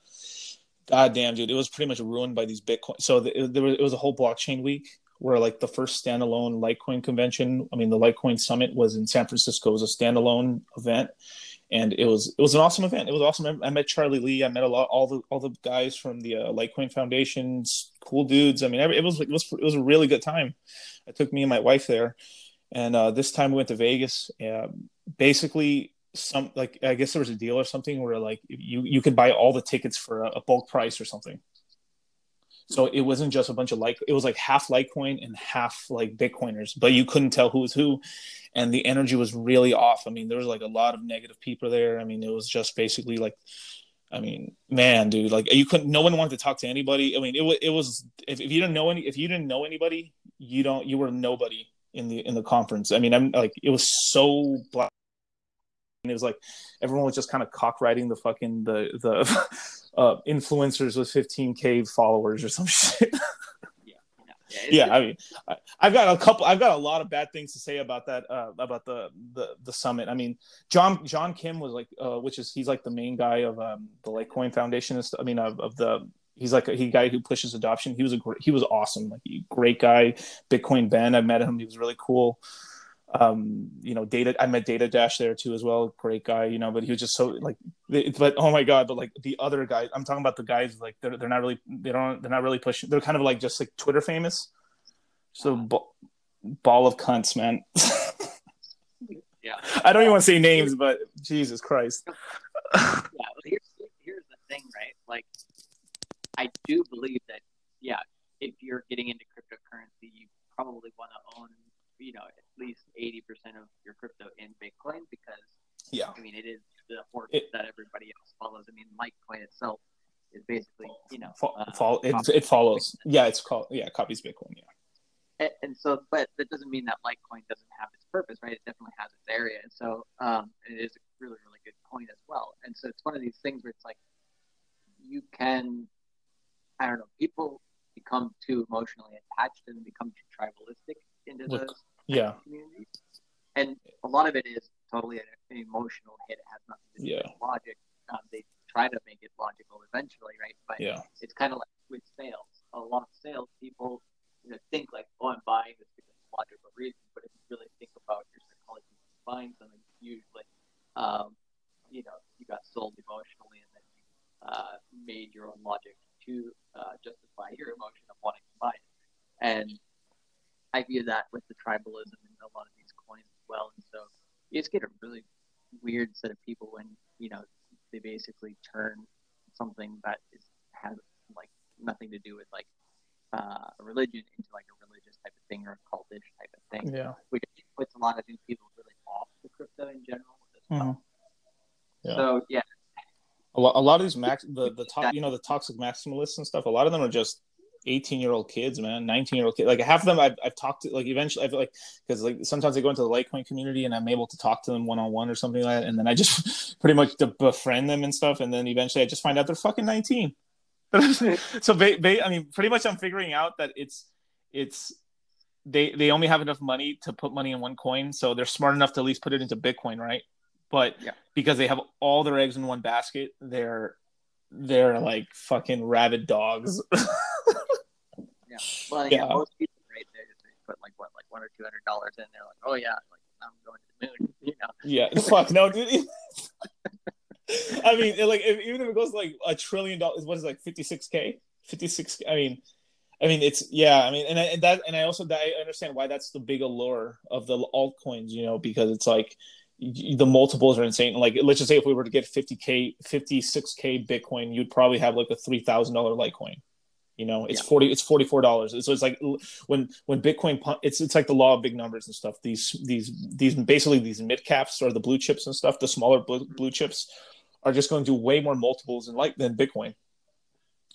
God damn, dude, it was pretty much ruined by these Bitcoin. So the, it, there was, it was a whole blockchain week where like the first standalone Litecoin convention. I mean, the Litecoin summit was in San Francisco. It was a standalone event, and it was it was an awesome event. It was awesome. I met Charlie Lee. I met a lot all the all the guys from the uh, Litecoin Foundations. Cool dudes. I mean, it was it was it was a really good time. I took me and my wife there, and uh, this time we went to Vegas. Uh, basically, some like I guess there was a deal or something where like you you could buy all the tickets for a, a bulk price or something. So it wasn't just a bunch of like it was like half Litecoin and half like Bitcoiners, but you couldn't tell who was who, and the energy was really off. I mean, there was like a lot of negative people there. I mean, it was just basically like, I mean, man, dude, like you couldn't. No one wanted to talk to anybody. I mean, it was it was if, if you didn't know any if you didn't know anybody, you don't you were nobody in the in the conference. I mean, I'm like it was so black it was like everyone was just kind of cock riding the fucking the the (laughs) uh, influencers with 15k followers or some (laughs) shit. yeah, yeah, yeah, I mean, I, I've got a couple. I've got a lot of bad things to say about that. Uh, about the the the summit. I mean, John John Kim was like, uh, which is he's like the main guy of um, the Litecoin Foundation. And. I mean, of, of the he's like a he guy who pushes adoption. He was a great, he was awesome, like great guy. Bitcoin Ben, I met him. He was really cool um you know data i met data dash there too as well. Great guy you know but he was just so like but oh my god but like the other guys i'm talking about the guys like they're, they're not really they don't they're not really pushing they're kind of like just like twitter famous. So ball, ball of cunts man. (laughs) Yeah. I don't even want to say names but jesus christ. Yeah well, here's here's the thing right? Like i do believe that yeah if you're getting into cryptocurrency you probably want to own you know least 80% of your crypto in bitcoin because yeah. I mean it is the horse It- that everybody else follows. I mean litecoin itself is basically you know Fo- uh, fol- it, it follows. Yeah it's called yeah copies bitcoin yeah. And, and so but that doesn't mean that litecoin doesn't have its purpose right? It definitely has its area. And so um it is a really really good coin as well. And so it's one of these things where it's like you can i don't know people become too emotionally attached and become too tribalistic into Look, those yeah and a lot of it is totally an, emotional hit it has nothing to do Yeah. with logic um, they try to make it logical eventually right but yeah it's kind of like with sales. A lot of sales people, you know, think like, "Oh, I'm buying this because of logical reasons." But if you really think about your psychology when buying something, usually, um, you know, you got sold emotionally, and then you uh, made your own logic to uh, justify your emotion of wanting to buy it. And I view that with the tribalism in a lot of these coins as well. And so you just get a really weird set of people when you know they basically turn something that is has like nothing to do with like uh, a religion into like a religious type of thing or a cultish type of thing, yeah which puts a lot of new people really off the crypto in general as well. Mhm. Yeah. So yeah, a lot, a lot of these max the the top you know the toxic maximalists and stuff a lot of them are just 18 year old kids man 19 year old kids like half of them I've, I've talked to like eventually i've like because like sometimes i go into the litecoin community and i'm able to talk to them one-on-one or something like that and then i just (laughs) pretty much to befriend them and stuff and then eventually i just find out they're fucking 19 (laughs) so ba- ba- i mean pretty much i'm figuring out that it's it's they they only have enough money to put money in one coin so they're smart enough to at least put it into bitcoin right? But Yeah. because they have all their eggs in one basket they're they're like fucking rabid dogs (laughs) yeah. Well, yeah, Yeah. most people right they, they put like what like one or two hundred dollars in. They're like, oh yeah, like I'm going to the moon. (laughs) You know, yeah (laughs) fuck no dude (laughs) i mean like if, even if it goes like a trillion dollars what is it, like 56k 56 i mean i mean it's yeah i mean and, I, and that and i also i understand why that's the big allure of the altcoins you know because it's like the multiples are insane like let's just say if we were to get 50k 56k bitcoin you'd probably have like a $3000 litecoin you know it's Yeah. 40 it's 44 dollars. So it's like when when bitcoin it's it's like the law of big numbers and stuff. These these these basically these mid caps or the blue chips and stuff the smaller blue, blue chips are just going to do way more multiples in like than bitcoin.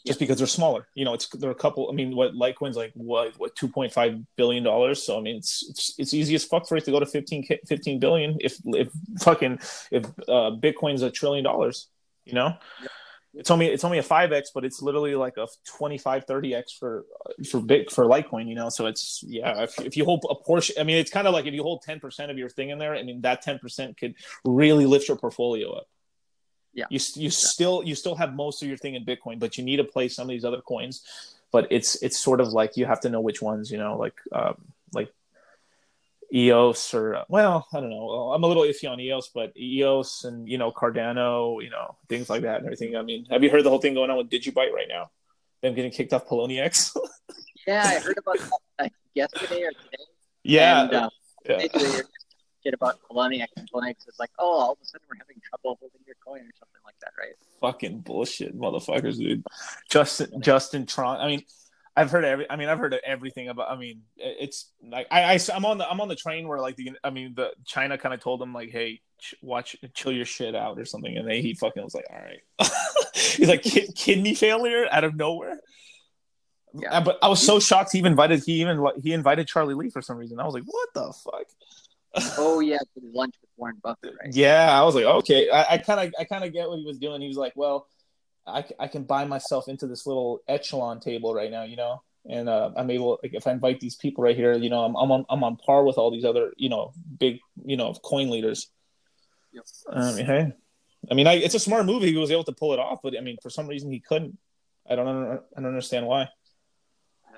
Just because they're smaller you know it's they're a couple i mean what litecoin's like what what 2.5 billion dollars? So i mean it's, it's it's easy as fuck for it to go to 15 15 billion if if fucking if uh bitcoin's a trillion dollars you know? Yeah. It's only it's only a 5x but it's literally like a 25 30x for for big for litecoin you know? So it's yeah if, if you hold a portion i mean it's kind of like if you hold 10% of your thing in there i mean that 10% could really lift your portfolio up. Yeah. you, you still you still have most of your thing in bitcoin but you need to play some of these other coins. But it's it's sort of like you have to know which ones you know like um like EOS or well, I don't know. I'm a little iffy on EOS, but EOS and you know Cardano, you know things like that and everything. I mean, have you heard the whole thing going on with Digibyte right now? Them getting kicked off Poloniex. (laughs) yeah, I heard about that like, yesterday or today. yeah, and, uh, yeah. basically shit about Poloniex and Poloniex is like, oh, all of a sudden we're having trouble holding your coin or something like that, right? fucking bullshit, motherfuckers, dude. Justin Justin Tron. I mean, I've heard every. I mean, I've heard everything about. I mean, it's like I, I I'm on the I'm on the train where like the I mean the China kind of told him like, hey, ch- watch chill your shit out or something, and they he fucking was like, all right. (laughs) He's like Kid, kidney failure out of nowhere. Yeah. Uh, But I was so shocked. He even invited. He even like, he invited Charlie Lee for some reason. I was like, what the fuck? (laughs) Oh yeah, lunch with Warren Buffett, right? Yeah, I was like, okay. I kind of, I kind of get what he was doing. He was like, well, I, I can buy myself into this little echelon table right now, you know. and uh, I'm able like if I invite these people right here, you know, I'm I'm on I'm on par with all these other you know big you know coin leaders. Yep. I mean, hey, I mean, I, it's a smart move. He was able to pull it off, but I mean, for some reason he couldn't. I don't I don't understand why. Uh,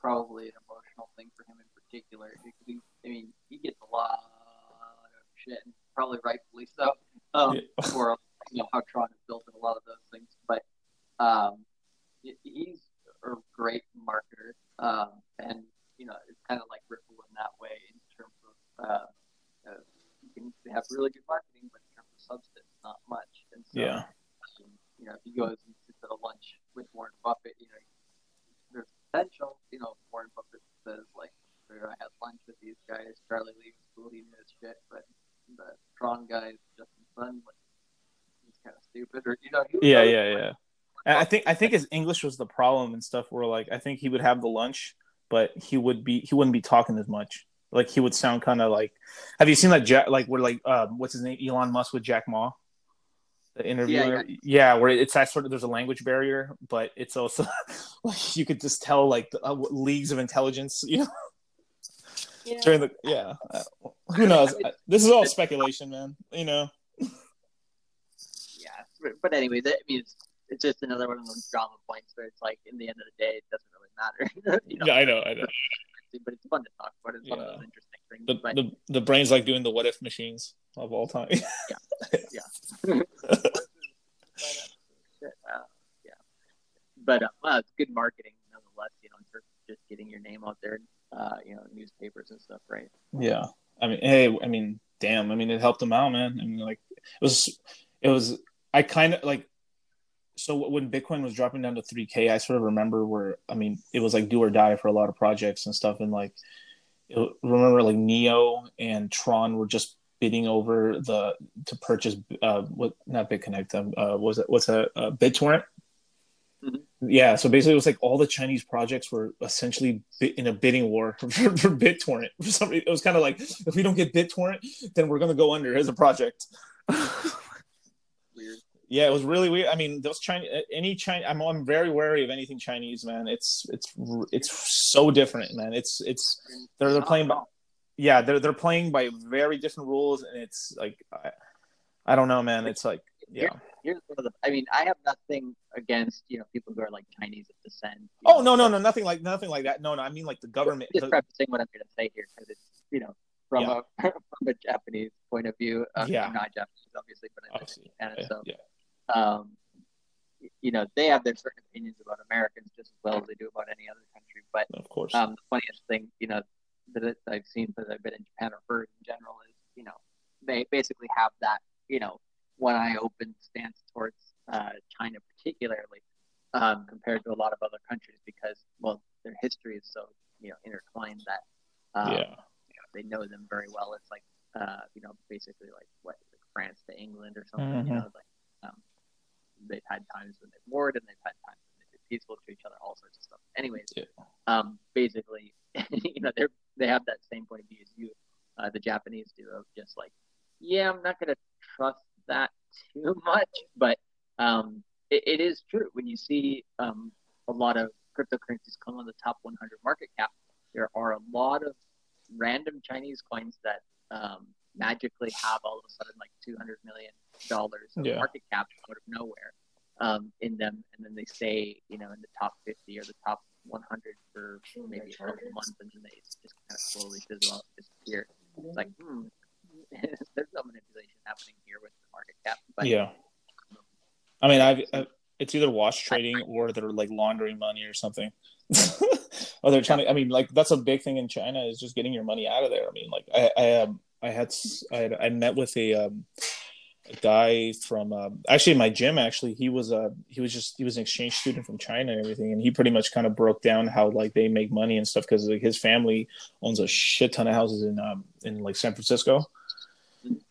probably an emotional thing for him in particular. Because he, I mean, he gets a lot of shit, and probably rightfully so, um, Yeah. for you know how Tron is built and a lot of those things. But um, he's a great marketer, um, and you know it's kind of like Ripple in that way in terms of uh, uh, you can have really good marketing, but in terms of substance, not much. And so, Yeah. um, you know, if he goes and sits at a lunch with Warren Buffett, you know, there's potential. You know, Warren Buffett says like, "I had lunch with these guys. Charlie Lee was cool. He knew his shit, but the Tron guy, Justin Sun, like, kind of stupid." Or you know, he Yeah, yeah, like, yeah. And I think I think his English was the problem and stuff. Where like I think he would have the lunch, but he would be he wouldn't be talking as much. Like he would sound kind of like. Have you seen that Jack? Like where like um, what's his name? Elon Musk with Jack Ma. The interviewer, yeah, Yeah. where it's that sort of there's a language barrier, but it's also (laughs) like you could just tell like the, uh, leagues of intelligence, you know, Yeah. during the yeah. Uh, who knows? (laughs) Uh, This is all speculation, man. You know. Yeah. But, but anyway, that, I mean, it's, it's just another one of those drama points where it's like, in the end of the day, it doesn't really matter. (laughs) you know, Yeah, I know, I know. but it's fun to talk about. It's one of Yeah. those interesting things. The, but the the brain's like doing the what if machines of all time. uh, (laughs) (laughs) yeah, but uh, well, it's good marketing nonetheless. You know, in terms of just getting your name out there, uh, you know, newspapers and stuff, right? Yeah. I mean, hey, I mean, damn. I mean, it helped him out, man. I mean, like, it was, it was, I kind of like, so when Bitcoin was dropping down to 3K, I sort of remember where, I mean, it was like do or die for a lot of projects and stuff. And like, it, remember like Neo and Tron were just bidding over the, to purchase, uh, what, not BitConnect, um, uh, was it, what's a, uh, BitTorrent? Mhm. Yeah, so basically, it was like all the Chinese projects were essentially in a bidding war (laughs) for, for BitTorrent. For some reason, it was kind of like if we don't get BitTorrent, then we're gonna go under as a project. (laughs) Yeah, it was really weird. I mean, those Chinese, any Chinese, I'm, I'm very wary of anything Chinese, man. It's it's it's so different, man. It's it's they're they're playing by, yeah, they're they're playing by very different rules, and it's like I, I don't know, man. It's like yeah. Here's one of the. I mean, I have nothing against you know people who are like Chinese of descent. Oh know, no no no nothing like nothing like that. No no, I mean like the government. Just the- prefacing what I'm going to say here because it's you know from Yeah. a (laughs) from a Japanese point of view. Uh, Yeah. I'm not Japanese, obviously, but I'm Canada, yeah, so yeah. Um, you know they have their certain opinions about Americans just as well as they do about any other country. But of course. um, the funniest thing, you know, that I've seen because I've been in Japan or heard in general is, you know, they basically have that, you know, one eye open stance towards uh, China particularly um, compared to a lot of other countries because, well, their history is so, you know, intertwined that um, yeah. you know, they know them very well. It's like, uh, you know, basically like what like France to England or something. Mhm. You know, like um, they've had times when they've warred and they've had times when they've been peaceful to each other, all sorts of stuff. Anyways, Yeah. um, basically, (laughs) you know, they're they have that same point of view as you, uh, the Japanese do, of just like, yeah, I'm not gonna trust that too (laughs) much, but um, it, it is true when you see um, a lot of cryptocurrencies come on the top 100 market cap. There are a lot of random Chinese coins that um, magically have all of a sudden like 200 million dollars of Yeah. market cap out of nowhere um, in them, and then they stay, you know, in the top 50 or the top 100 for maybe a couple months, and then they just kind of slowly fizzle out, disappear. It's like, hmm, (laughs) there's no manipulation happening here with the market cap, but yeah. I mean, I've, i it's either wash trading or they're like laundering money or something. (laughs) or they're trying to. I mean, like that's a big thing in China is just getting your money out of there. I mean, like I, I, um, I had, I, had, I met with a, um, a guy from um, actually my gym. Actually, he was a, he was just he was an exchange student from China and everything, and he pretty much kind of broke down how like they make money and stuff because like his family owns a shit ton of houses in um in like San Francisco,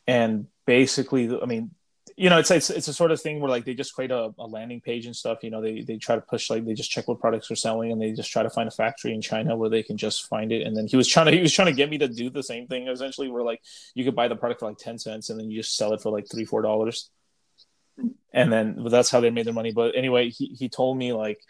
and basically, I mean, you know, it's it's it's a sort of thing where like they just create a, a landing page and stuff. You know, they they try to push like they just check what products are selling and they just try to find a factory in China where they can just find it. And then he was trying to he was trying to get me to do the same thing essentially, where like you could buy the product for like ten cents and then you just sell it for like three four dollars. And then but that's how they made their money. But anyway, he he told me like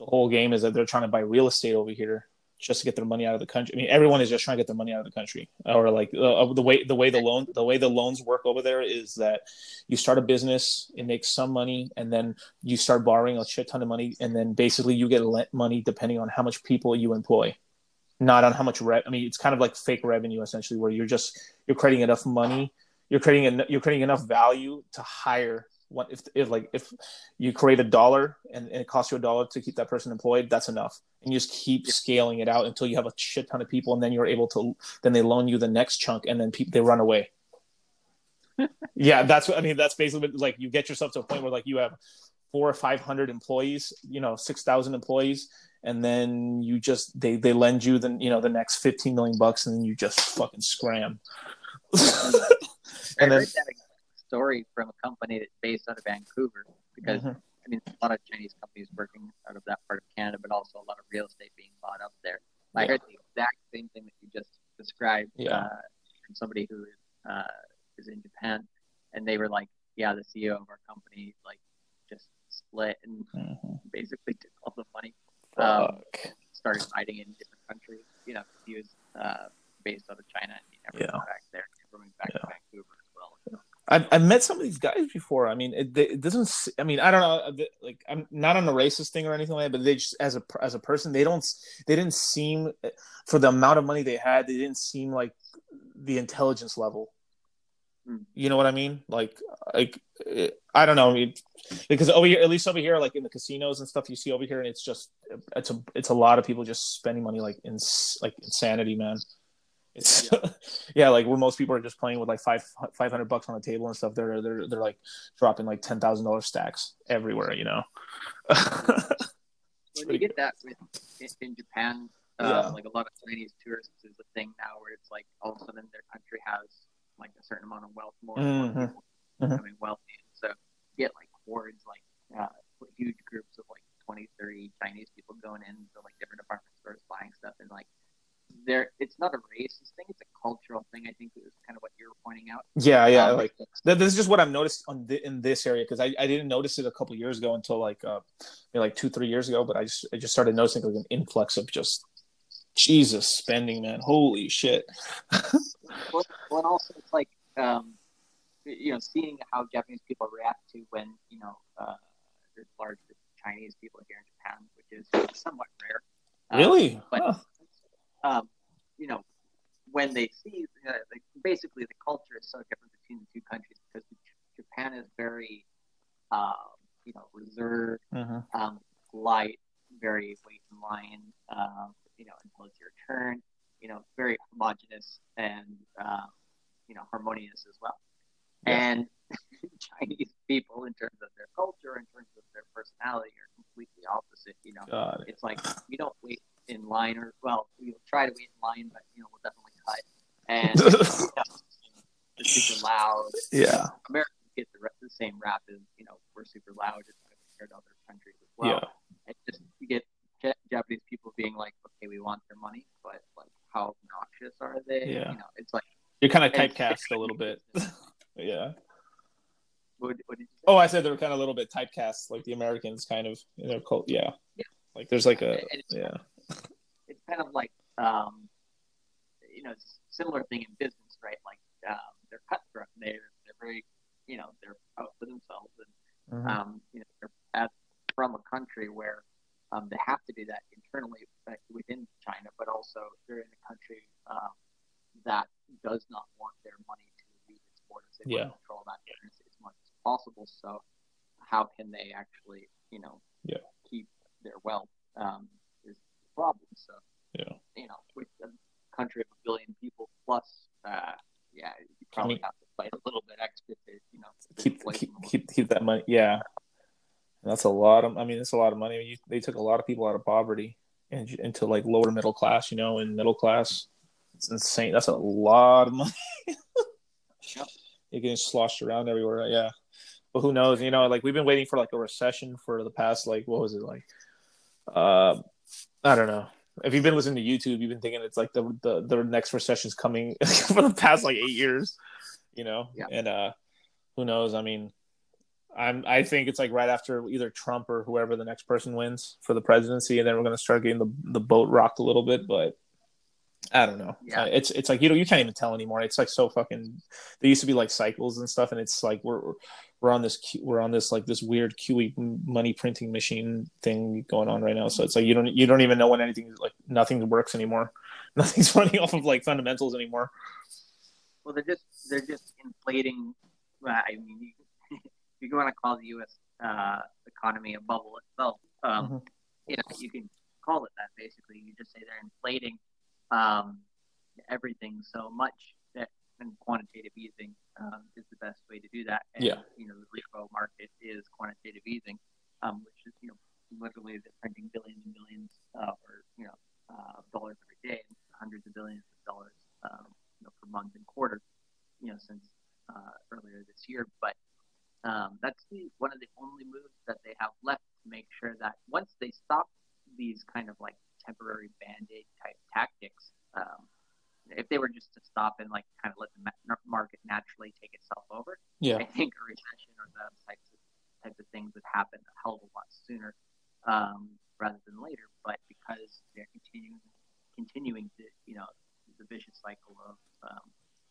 the whole game is that they're trying to buy real estate over here just to get their money out of the country. I mean, everyone is just trying to get their money out of the country, or like uh, the way the way the loan the way the loans work over there is that you start a business, it makes some money, and then you start borrowing a shit ton of money, and then basically you get lent money depending on how much people you employ, not on how much re- I mean, it's kind of like fake revenue essentially, where you're just you're creating enough money, you're creating en- you're creating enough value to hire what if, if like if you create a dollar and, and, it costs you a dollar to keep that person employed that's enough. And you just keep scaling it out until you have a shit ton of people and then you're able to then they loan you the next chunk and then people they run away. (laughs) Yeah that's what i mean that's basically like you get yourself to a point where like you have four or five hundred employees you know six thousand employees and then you just they they lend you the you know the next 15 million bucks and then you just fucking scram. (laughs) And then story from a company that's based out of Vancouver because mm-hmm. I mean a lot of Chinese companies working out of that part of Canada, but also a lot of real estate being bought up there. Yeah. I heard the exact same thing that you just described yeah. uh, from somebody who is, uh, is in Japan, and they were like, "Yeah, the CEO of our company like just split and mm-hmm. basically (laughs) took all the money, um, started hiding in different countries. You know, he was uh, based out of China and he never yeah. went back there, never went back yeah. to Vancouver I've, I've met some of these guys before. I mean, it, it, doesn't. I mean, I don't know. Uh, like, I'm not on a racist thing or anything like that. But they just, as a as a person, they don't. They didn't seem, uh, for the amount of money they had, they didn't seem like the intelligence level. Hmm. You know what I mean? Like, like uh, I don't know. I mean, because over here, at least over here, like in the casinos and stuff, you see over here, and it's just it's a it's a lot of people just spending money like in like insanity, man. It's (laughs) yeah. yeah. like where most people are just playing with like five five hundred bucks on the table and stuff. They're they're they're like dropping like ten thousand dollar stacks everywhere. You know. (laughs) when you get that with in, in Japan, uh, yeah. like a lot of Chinese tourists is a thing now where it's like all of a sudden their country has like a certain amount of wealth more mm-hmm. people mm-hmm. becoming wealthy, and so you get like hordes like uh, huge groups of like 20, 30 Chinese people going into like different department stores buying stuff and like there it's not a racist thing it's a cultural thing i think is kind of what you're pointing out. Yeah yeah um, like this is just what i've noticed on the, in this area because I, I didn't notice it a couple years ago until like uh maybe like two three years ago but i just i just started noticing like an influx of just jesus spending man holy shit. (laughs) Well, well also it's like um you know seeing how japanese people react to when you know uh there's large chinese people here in japan which is somewhat rare. Really? um, but huh um, you know, when they see, uh, like, basically the culture is so different between the two countries because Japan is very, uh, you know, reserved, uh-huh. um, polite, very wait in line, uh, you know, until it's your turn, you know, very homogenous and, uh, you know, harmonious as well. Yeah. And (laughs) Chinese people, in terms of their culture, in terms of their personality, are completely opposite. You know, it. it's like we don't wait in line, or well, we'll try to wait in line, but you know, we'll definitely cut. And you know, it's super loud. Yeah, Americans get the, the same rap as you know we're super loud compared to other countries as well. Yeah, it's just you get Japanese people being like, okay, we want their money, but like, how obnoxious are they? Yeah, you know, it's like you're kind of (laughs) typecast a little bit. (laughs) (laughs) yeah. What, what oh, I said they're kind of a little bit typecast, like the Americans, kind of in their cult. Yeah. yeah. Like there's like a yeah it's kind of like um, you know similar thing in business, right? Like um, they're cutthroat. They're they're very you know they're out for themselves, and mm-hmm. um, you know they're at, from a country where um, they have to do that internally within China, but also they're in a country um, that does not want their money to leave its borders. They yeah. want to control that currency as much as possible. So how can they actually, you know, yeah. keep their wealth um, problem. So, yeah, you know, with a country of a billion people plus, uh, yeah, you probably I mean, have to fight a little bit extra to, you know, keep keep, keep keep that money. Yeah, that's a lot of. I mean, it's a lot of money. I mean, you, they took a lot of people out of poverty and into like lower middle class. You know, in middle class, it's insane. That's a lot of money. (laughs) yep. You're getting sloshed around everywhere. Yeah. But who knows? You know, like we've been waiting for like a recession for the past like what was it like? Uh, I don't know. If you've been listening to YouTube, you've been thinking it's like the the, the next recession's coming (laughs) for the past like eight years, you know. Yeah. And uh, who knows? I mean, I'm. I think it's like right after either Trump or whoever the next person wins for the presidency, and then we're gonna start getting the the boat rocked a little bit. But I don't know. Yeah. Uh, it's it's like you know you can't even tell anymore. It's like so fucking. There used to be like cycles and stuff, and it's like we're we're on this we're on this like this weird QE money printing machine thing going on right now. So it's like you don't you don't even know when anything is like nothing works anymore. (laughs) Nothing's running off of like fundamentals anymore. Well, they're just they're just inflating. Well, I mean, you, (laughs) you want to call the U.S. Uh, economy a bubble itself, um, Mhm. you know, you can call it that. Basically, you just say they're inflating um, everything so much that and quantitative easing um, is the best way to do that. And, Yeah. You know, the repo market is quantitative easing, um, which is you know literally they're printing billions and billions uh, or you know uh, dollars every day, hundreds of billions of dollars um, you know, per month and quarter, you know, since uh, earlier this year. But um, that's the, one of the only moves that they have left to make sure that once they stop these kind of like temporary band-aid type tactics, um, if they were just to stop and like kind of let the market naturally take itself over, Yeah, I think a recession or those types of types of things would happen a hell of a lot sooner um, rather than later. But because they're continuing continuing to you know the vicious cycle of um,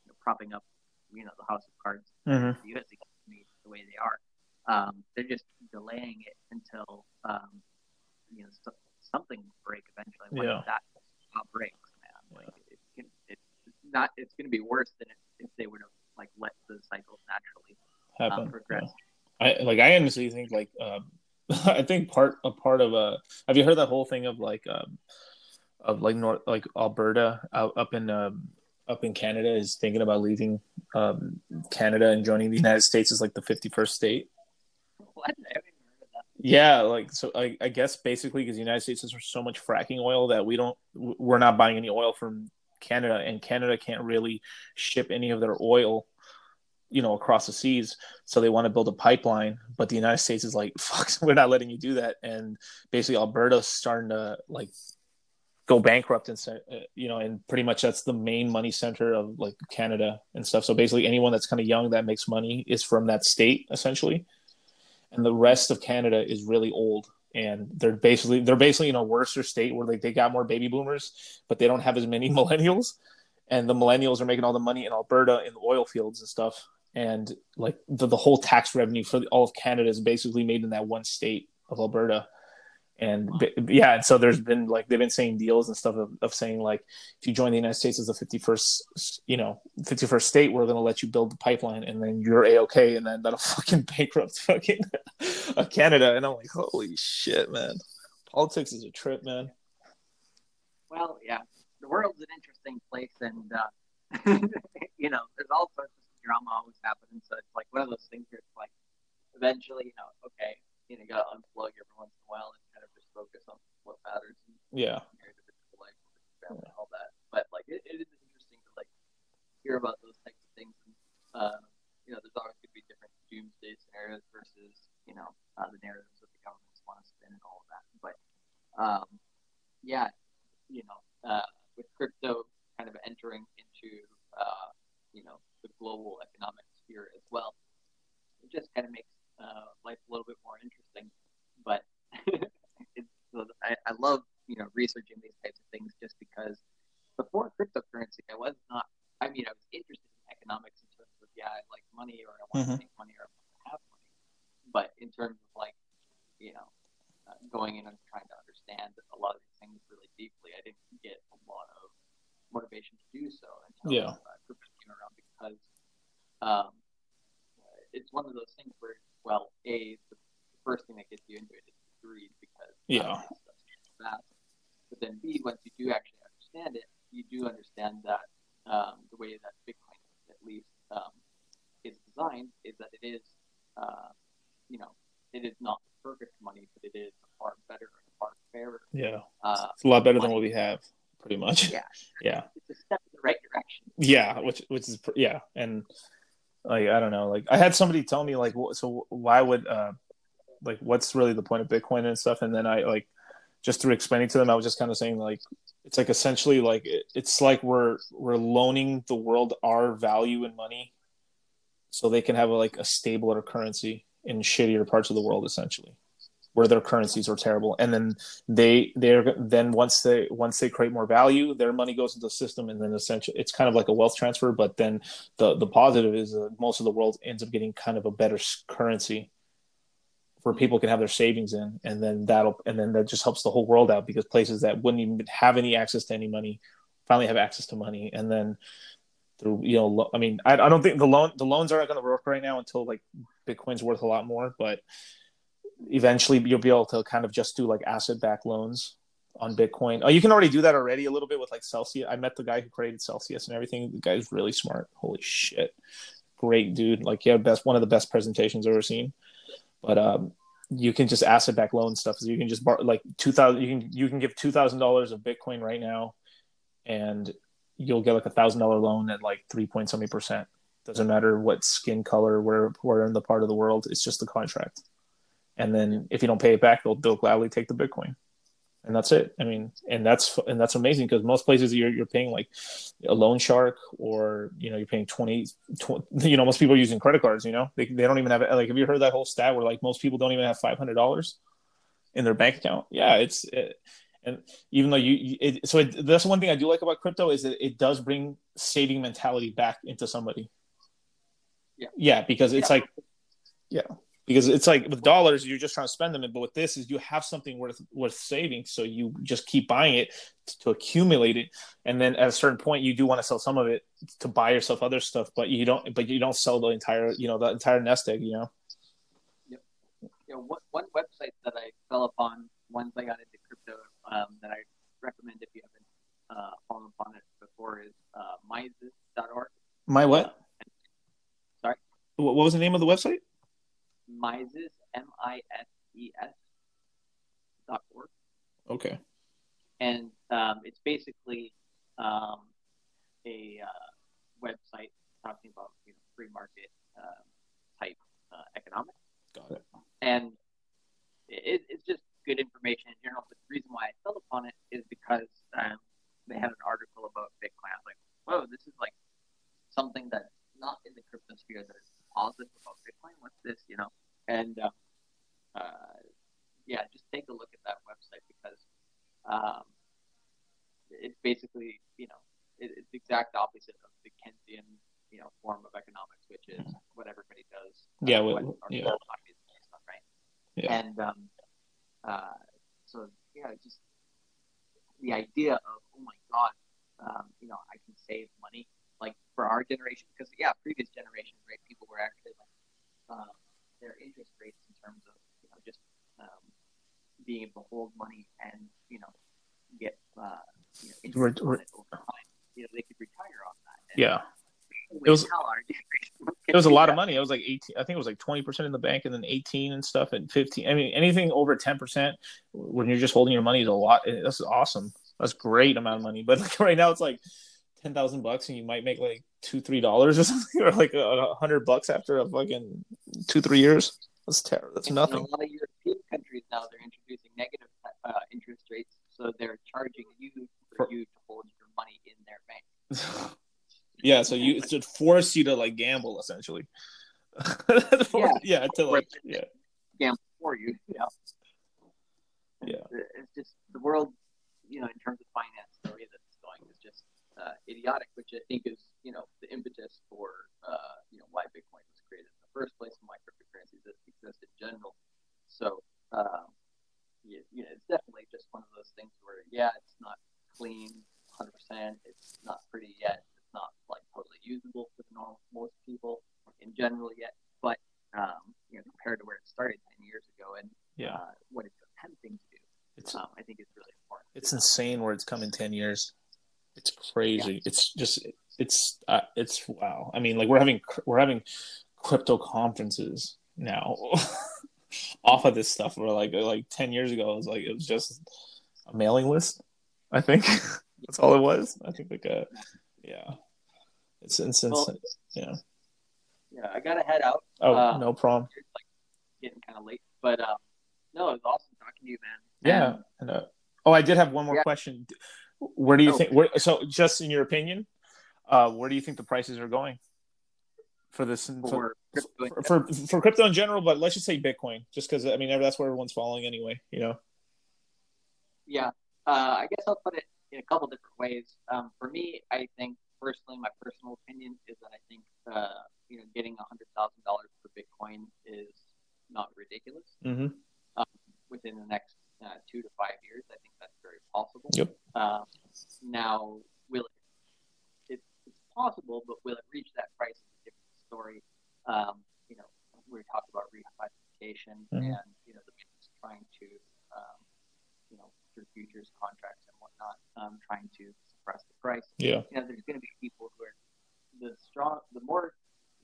you know, propping up you know the house of cards, hmm the U.S. economy the way they are, um, they're just delaying it until um, you know so, something break eventually. When Yeah. that breaks, man, like it, it, it's not. It's going to be worse than if, if they would have like let the cycles naturally um, happen. progress. I like. I honestly think like. Um, (laughs) I think part a part of uh Have you heard that whole thing of like um of like North like Alberta out up in um up in Canada is thinking about leaving um Canada and joining the United States as like the fifty first state. What? I haven't even heard of that. Yeah, like so. I, I guess basically because the United States has so much fracking oil that we don't, we're not buying any oil from Canada, and Canada can't really ship any of their oil, you know, across the seas. So they want to build a pipeline, but the United States is like, (laughs) "Fuck, we're not letting you do that." And basically, Alberta's starting to like go bankrupt and uh, you know, and pretty much that's the main money center of like Canada and stuff. So basically, anyone that's kind of young that makes money is from that state essentially and the rest of Canada is really old. And they're basically they're basically in a worse state where like they got more baby boomers, but they don't have as many (laughs) millennials. And the millennials are making all the money in Alberta in the oil fields and stuff. And like the, the whole tax revenue for all of Canada is basically made in that one state of Alberta. And b- yeah, and so there's been like they've been saying deals and stuff of, of saying like if you join the United States as the 51st, you know, 51st state, we're going to let you build the pipeline and then you're a okay, and then that'll (laughs) fucking bankrupt fucking uh, Canada. And I'm like, holy shit, man. Politics is a trip, man. Well, yeah, the world's an interesting place, and uh, (laughs) you know, there's all sorts of drama always happening. So it's like one of those things where it's like, eventually, you know, okay, you know, you gotta unplug every once in a while and kind of just focus on what matters and Yeah. life, family, and all that. But like, it, it is interesting to like hear about those types of things. And, uh, you know, there's always going to be different doomsday scenarios versus you know uh, the narratives that the governments want to spin and all of that. But um, yeah, you know, uh, with crypto kind of entering into uh, you know the global economic sphere as well, it just kind of makes uh, life a little bit more interesting. But (laughs) it's, I, I love you know researching these types of things just because before cryptocurrency, I was not. I mean, I was interested in economics in terms of yeah, I like money or I want Mhm. to make money or I want to have money. But in terms of like you know uh, going in and trying to understand a lot of these things really deeply, I didn't get a lot of motivation to do so until Yeah. uh, crypto came around because um, it's one of those things where, well, a the first thing that gets you into it is greed because Yeah. fast. But then B, once you do actually understand it, you do understand that um, the way that Bitcoin, at least, um, is designed is that it is, uh, you know, it is not perfect money, but it is a far better and far fairer. Yeah. Uh, It's a lot better than what we have, pretty much. yeah, (laughs) Yeah. it's a step in the right direction. Yeah. Which, which is, yeah. And like, I don't know. Like, I had somebody tell me, like, so why would, uh, like, what's really the point of Bitcoin and stuff? And then I, like, just through explaining to them, I was just kind of saying, like, it's like essentially like it, it's like we're we're loaning the world our value in money so they can have a, like a stabler currency in shittier parts of the world, essentially, where their currencies are terrible. And then they they're then once they once they create more value, their money goes into the system, and then essentially it's kind of like a wealth transfer. But then the the positive is that most of the world ends up getting kind of a better currency where people can have their savings in and then that'll and then that just helps the whole world out because places that wouldn't even have any access to any money finally have access to money. And then through you know i mean i, I don't think the loan the loans aren't going to work right now until like bitcoin's worth a lot more but eventually you'll be able to kind of just do like asset backed loans on bitcoin. Oh you can already do that already a little bit with like celsius. I met the guy who created celsius and everything. The guy's really smart. Holy shit. Great dude. Like yeah best one of the best presentations i've ever seen but um, you can just asset back loan stuff. So you can just bar like two thousand. You can you can give two thousand dollars of Bitcoin right now, and you'll get like a thousand dollar loan at like three point something percent. Doesn't matter what skin color, where where in the part of the world. It's just the contract. And then if you don't pay it back, they'll they'll gladly take the Bitcoin and that's it. I mean, and that's and that's amazing because most places you're you're paying like a loan shark or you know you're paying 20, 20 you know most people are using credit cards. You know they they don't even have like have you heard that whole stat where like most people don't even have five hundred dollars in their bank account? Yeah, it's it, and even though you it, so it, that's one thing I do like about crypto is that it does bring saving mentality back into somebody. Yeah, yeah, because it's yeah. like yeah because it's like with dollars you're just trying to spend them but with this is you have something worth worth saving so you just keep buying it to accumulate it. And then at a certain point you do want to sell some of it to buy yourself other stuff but you don't but you don't sell the entire you know the entire nest egg you know? Yep. you know one, one website that i fell upon once i got into crypto um, that i recommend if you haven't uh, fallen upon it before is uh, mises.org my what? Uh, sorry? What was the name of the website Mises, M I S E S dot org. Okay. And um, it's basically um, a uh, website talking about you know, free market uh, type uh, economics. Got it. And it, it's just good information in general. But the reason why I fell upon it is because um, they had an article about Bitcoin. I was like, whoa, this is like something that's not in the crypto sphere that is positive about Bitcoin. What's this? You know, and uh, uh, yeah, just take a look at that website because um, it's basically you know it, it's the exact opposite of the Keynesian you know form of economics, which is what everybody does. Yeah, uh, well, yeah. Stuff, right? Yeah. And um, uh, so yeah, just the idea of oh my god, um, you know, I can save money like for our generation because yeah, previous generations, right? People were actually like um, their interest rates in terms of you know just um, being able to hold money and you know get uh, you know interest on it over time. You know, they could retire on that. And yeah. It was, (laughs) it was a lot of money. It was like 18, I think it was like 20% in the bank and then 18 and stuff and 15. I mean, anything over 10% when you're just holding your money is a lot. That's awesome. That's great amount of money. But like (laughs) right now it's like ten thousand bucks and you might make like two three dollars or (laughs) something, or like a, hundred bucks after a fucking two three years. That's terrible. That's nothing. In a lot of European countries now they're introducing negative uh, interest rates, so they're charging you for, for you to hold your money in their bank. (laughs) yeah, so you it should force you to like gamble essentially. (laughs) for, yeah, yeah, to like yeah, gamble for you. Yeah, yeah. It's just the world, you know, in terms of finance, the way that it's going is just uh, idiotic, which I think is you know the impetus for uh, you know why Bitcoin was created in the first place and why cryptocurrencies exist in general. So um, you, you know, it's definitely just one of those things where yeah, it's not clean 100%. It's not pretty yet. It's not like totally usable for the normal most people in general yet. But um, you know, compared to where it started 10 years ago and yeah. uh, what it's attempting to do, it's, um, I think it's really important. It's insane where it's come in 10 years. It's crazy. Yeah. It's just it's uh, it's wow. I mean, like we're having we're having crypto conferences now (laughs) off of this stuff. We're like like ten years ago, it was like it was just a mailing list. I think (laughs) that's all it was. I think like a yeah. It's it's well, yeah. Yeah, I gotta head out. Oh, uh, no problem. It's like getting kind of late, but um, no, it was awesome talking to you, man. Yeah. And, uh, oh, I did have one more yeah. question. Where do you oh. think? Where, so, just in your opinion, uh, where do you think the prices are going for this for for, crypto in for, for crypto in general, but let's just say Bitcoin, just because I mean that's where everyone's following anyway. You know. Yeah, uh, I guess I'll put it in a couple different ways. Um, for me, I think personally, my personal opinion is that I think uh, you know getting a hundred thousand dollars for Bitcoin is not ridiculous. Mm-hmm. Um, within the next uh, two to five years, I think that's very possible. Yep. Um, now, will it? It's, it's possible, but will it reach that price? Is a different story. Um, you know, we talked about reclassification Mhm. and you know the banks trying to um, you know through futures contracts and whatnot, um, trying to suppress the price. Yeah. You know, there's going to be people who are the strong, the more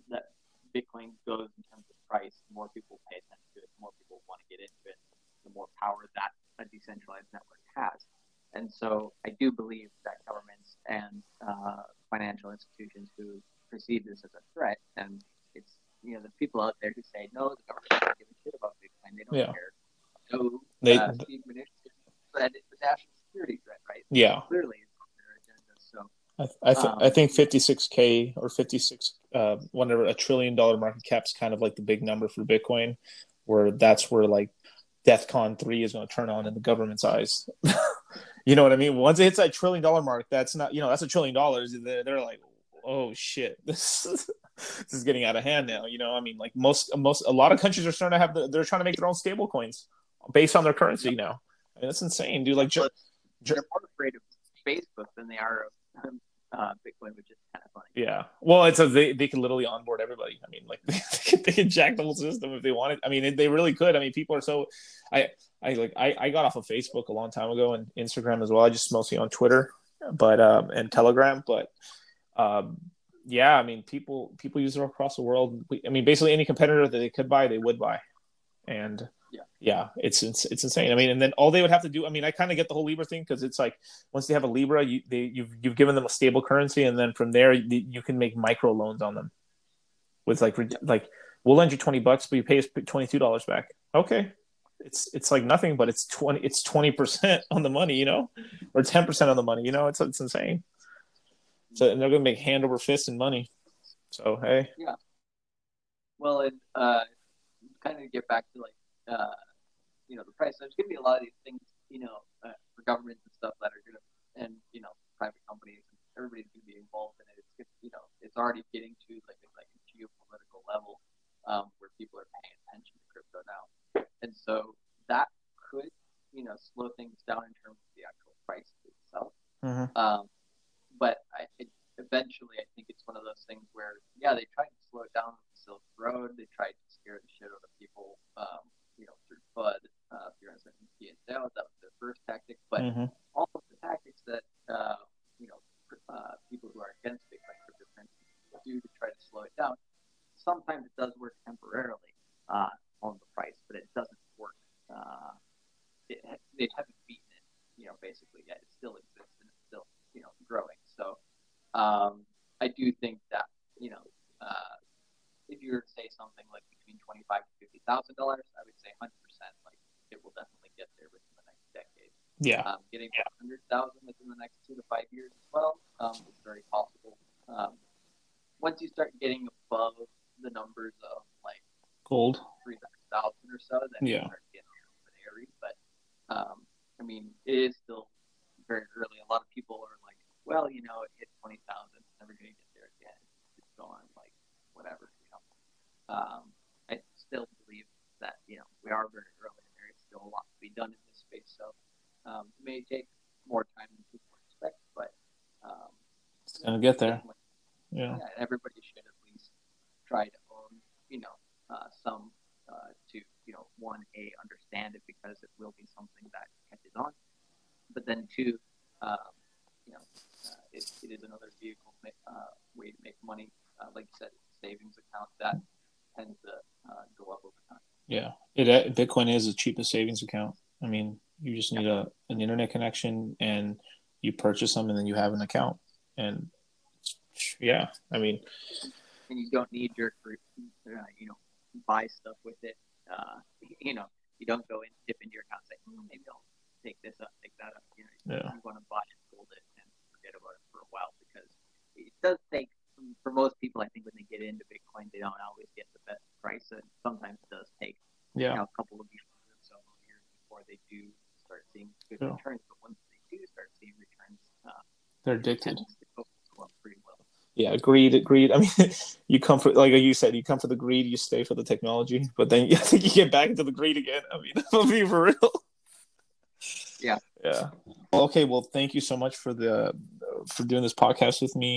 that Bitcoin goes in terms of price, the more people pay attention to it, the more people want to get into it, the more power that a decentralized network has. And so I do believe that governments and uh, financial institutions who perceive this as a threat, and it's you know the people out there who say no, the government doesn't give a shit about Bitcoin, they don't Yeah. care. No, They- uh, Steve Mnuchin said it's a national security threat, right? Yeah. Clearly, it's on their agenda. So I I, th- Um, I think 56k or 56 uh whatever a trillion dollar market cap is kind of like the big number for Bitcoin, where that's where like DEFCON three is going to turn on in the government's eyes. (laughs) you know what I mean? Once it hits that trillion dollar mark, that's not you know that's a trillion dollars. They're, they're like, oh shit, (laughs) this is, this is getting out of hand now. You know, I mean, like most most a lot of countries are starting to have the, they're trying to make their own stable coins based on their currency now. I mean, that's insane, dude. Like, they're more afraid of Facebook than they are of um, uh, Bitcoin, which is kind of funny. Yeah. Well, it's a they they can literally onboard everybody. I mean, like (laughs) they could, they jack the whole system if they wanted. I mean, they really could. I mean, people are so. I I like I, I got off of Facebook a long time ago and Instagram as well. I just mostly on Twitter, but um and Telegram. But um yeah, I mean, people people use it across the world. We- I mean, basically any competitor that they could buy, they would buy, and Yeah. yeah, it's it's, it's insane. I mean, and then all they would have to do. I mean, I kind of get the whole Libra thing because it's like once they have a Libra, you they you've you've given them a stable currency, and then from there you, you can make micro loans on them with like re- like we'll lend you twenty bucks, but you pay us twenty two dollars back. Okay, it's it's like nothing, but it's twenty it's twenty percent (laughs) on the money, you know, or ten percent on the money. You know, it's it's insane. So and they're gonna make hand over fist in money. So hey, yeah. Well, and uh, kind of get back to like uh, you know the price. There's going to be a lot of these things, you know, uh, for governments and stuff that are going to, and you know, private companies. Everybody's going to be involved in it. It's it's, you know, it's already getting to like a, like a geopolitical level um, where people are paying attention to crypto now, and so that could, you know, slow things down in terms of the actual price itself. Mhm. Um, but I, it, eventually, I think it's one of those things where, yeah, they tried to slow it down with the Silk Road. They tried to scare the shit out of people, um, you know, through FUD, uh, fear, uncertainty, and doubt. That was their first tactic. But Mhm. all of the tactics that, uh, you know, uh, people who are against Bitcoin cryptocurrency do to try to slow it down, sometimes it does work temporarily uh, on the price, but it doesn't work. Uh, it, they haven't beaten it, you know, basically yet. It still exists and it's still, you know, growing. So um, I do think that, you know, uh, if you were to say something like twenty-five to fifty thousand dollars, I would say hundred percent, like it will definitely get there within the next decade. yeah, Um, getting to hundred thousand within the next two to five years as well um, is very possible. Um, once you start getting above the numbers of like gold. three hundred thousand or so, then Yeah. you start getting a little bit airy. But um, I mean, it is still very early. A lot of people are like, well, you know, it hit twenty thousand, it's never going to get there again. It's gone, like whatever, you know. Um, still believe that you know we are very early, and there is still a lot to be done in this space. So um, it may take more time than people expect, but um, It's gonna get there. Yeah, yeah, everybody should at least try to own, you know, uh, some uh, to, you know, one, a understand it because it will be something that catches on, but then two, um, you know, uh, it, it is another vehicle uh, way to make money. Uh, like you said, savings account that tends to uh, go up over time. yeah. It uh, Bitcoin is the cheapest savings account. I mean, you just need a an internet connection and you purchase them, and then you have an account. And yeah, I mean, and you don't need your, uh, you know, buy stuff with it. Uh, you know, you don't go and dip into your account, and say, oh, maybe I'll take this up, take that up. You know, Yeah. you want to buy it, hold it, and forget about it for a while because it does take for most people, I think when they get into Bitcoin, they don't always get the best price. And sometimes it does take Yeah. you know, a couple of years or so years before they do start seeing good Yeah. returns. But once they do start seeing returns, uh, They're addicted. tends to go go up pretty well. Yeah, greed, greed. I mean, (laughs) you come for like you said, you come for the greed, you stay for the technology, but then (laughs) I think you get back into the greed again. I mean, (laughs) I'll be for real. Yeah. Yeah. Okay. Well, thank you so much for the for doing this podcast with me.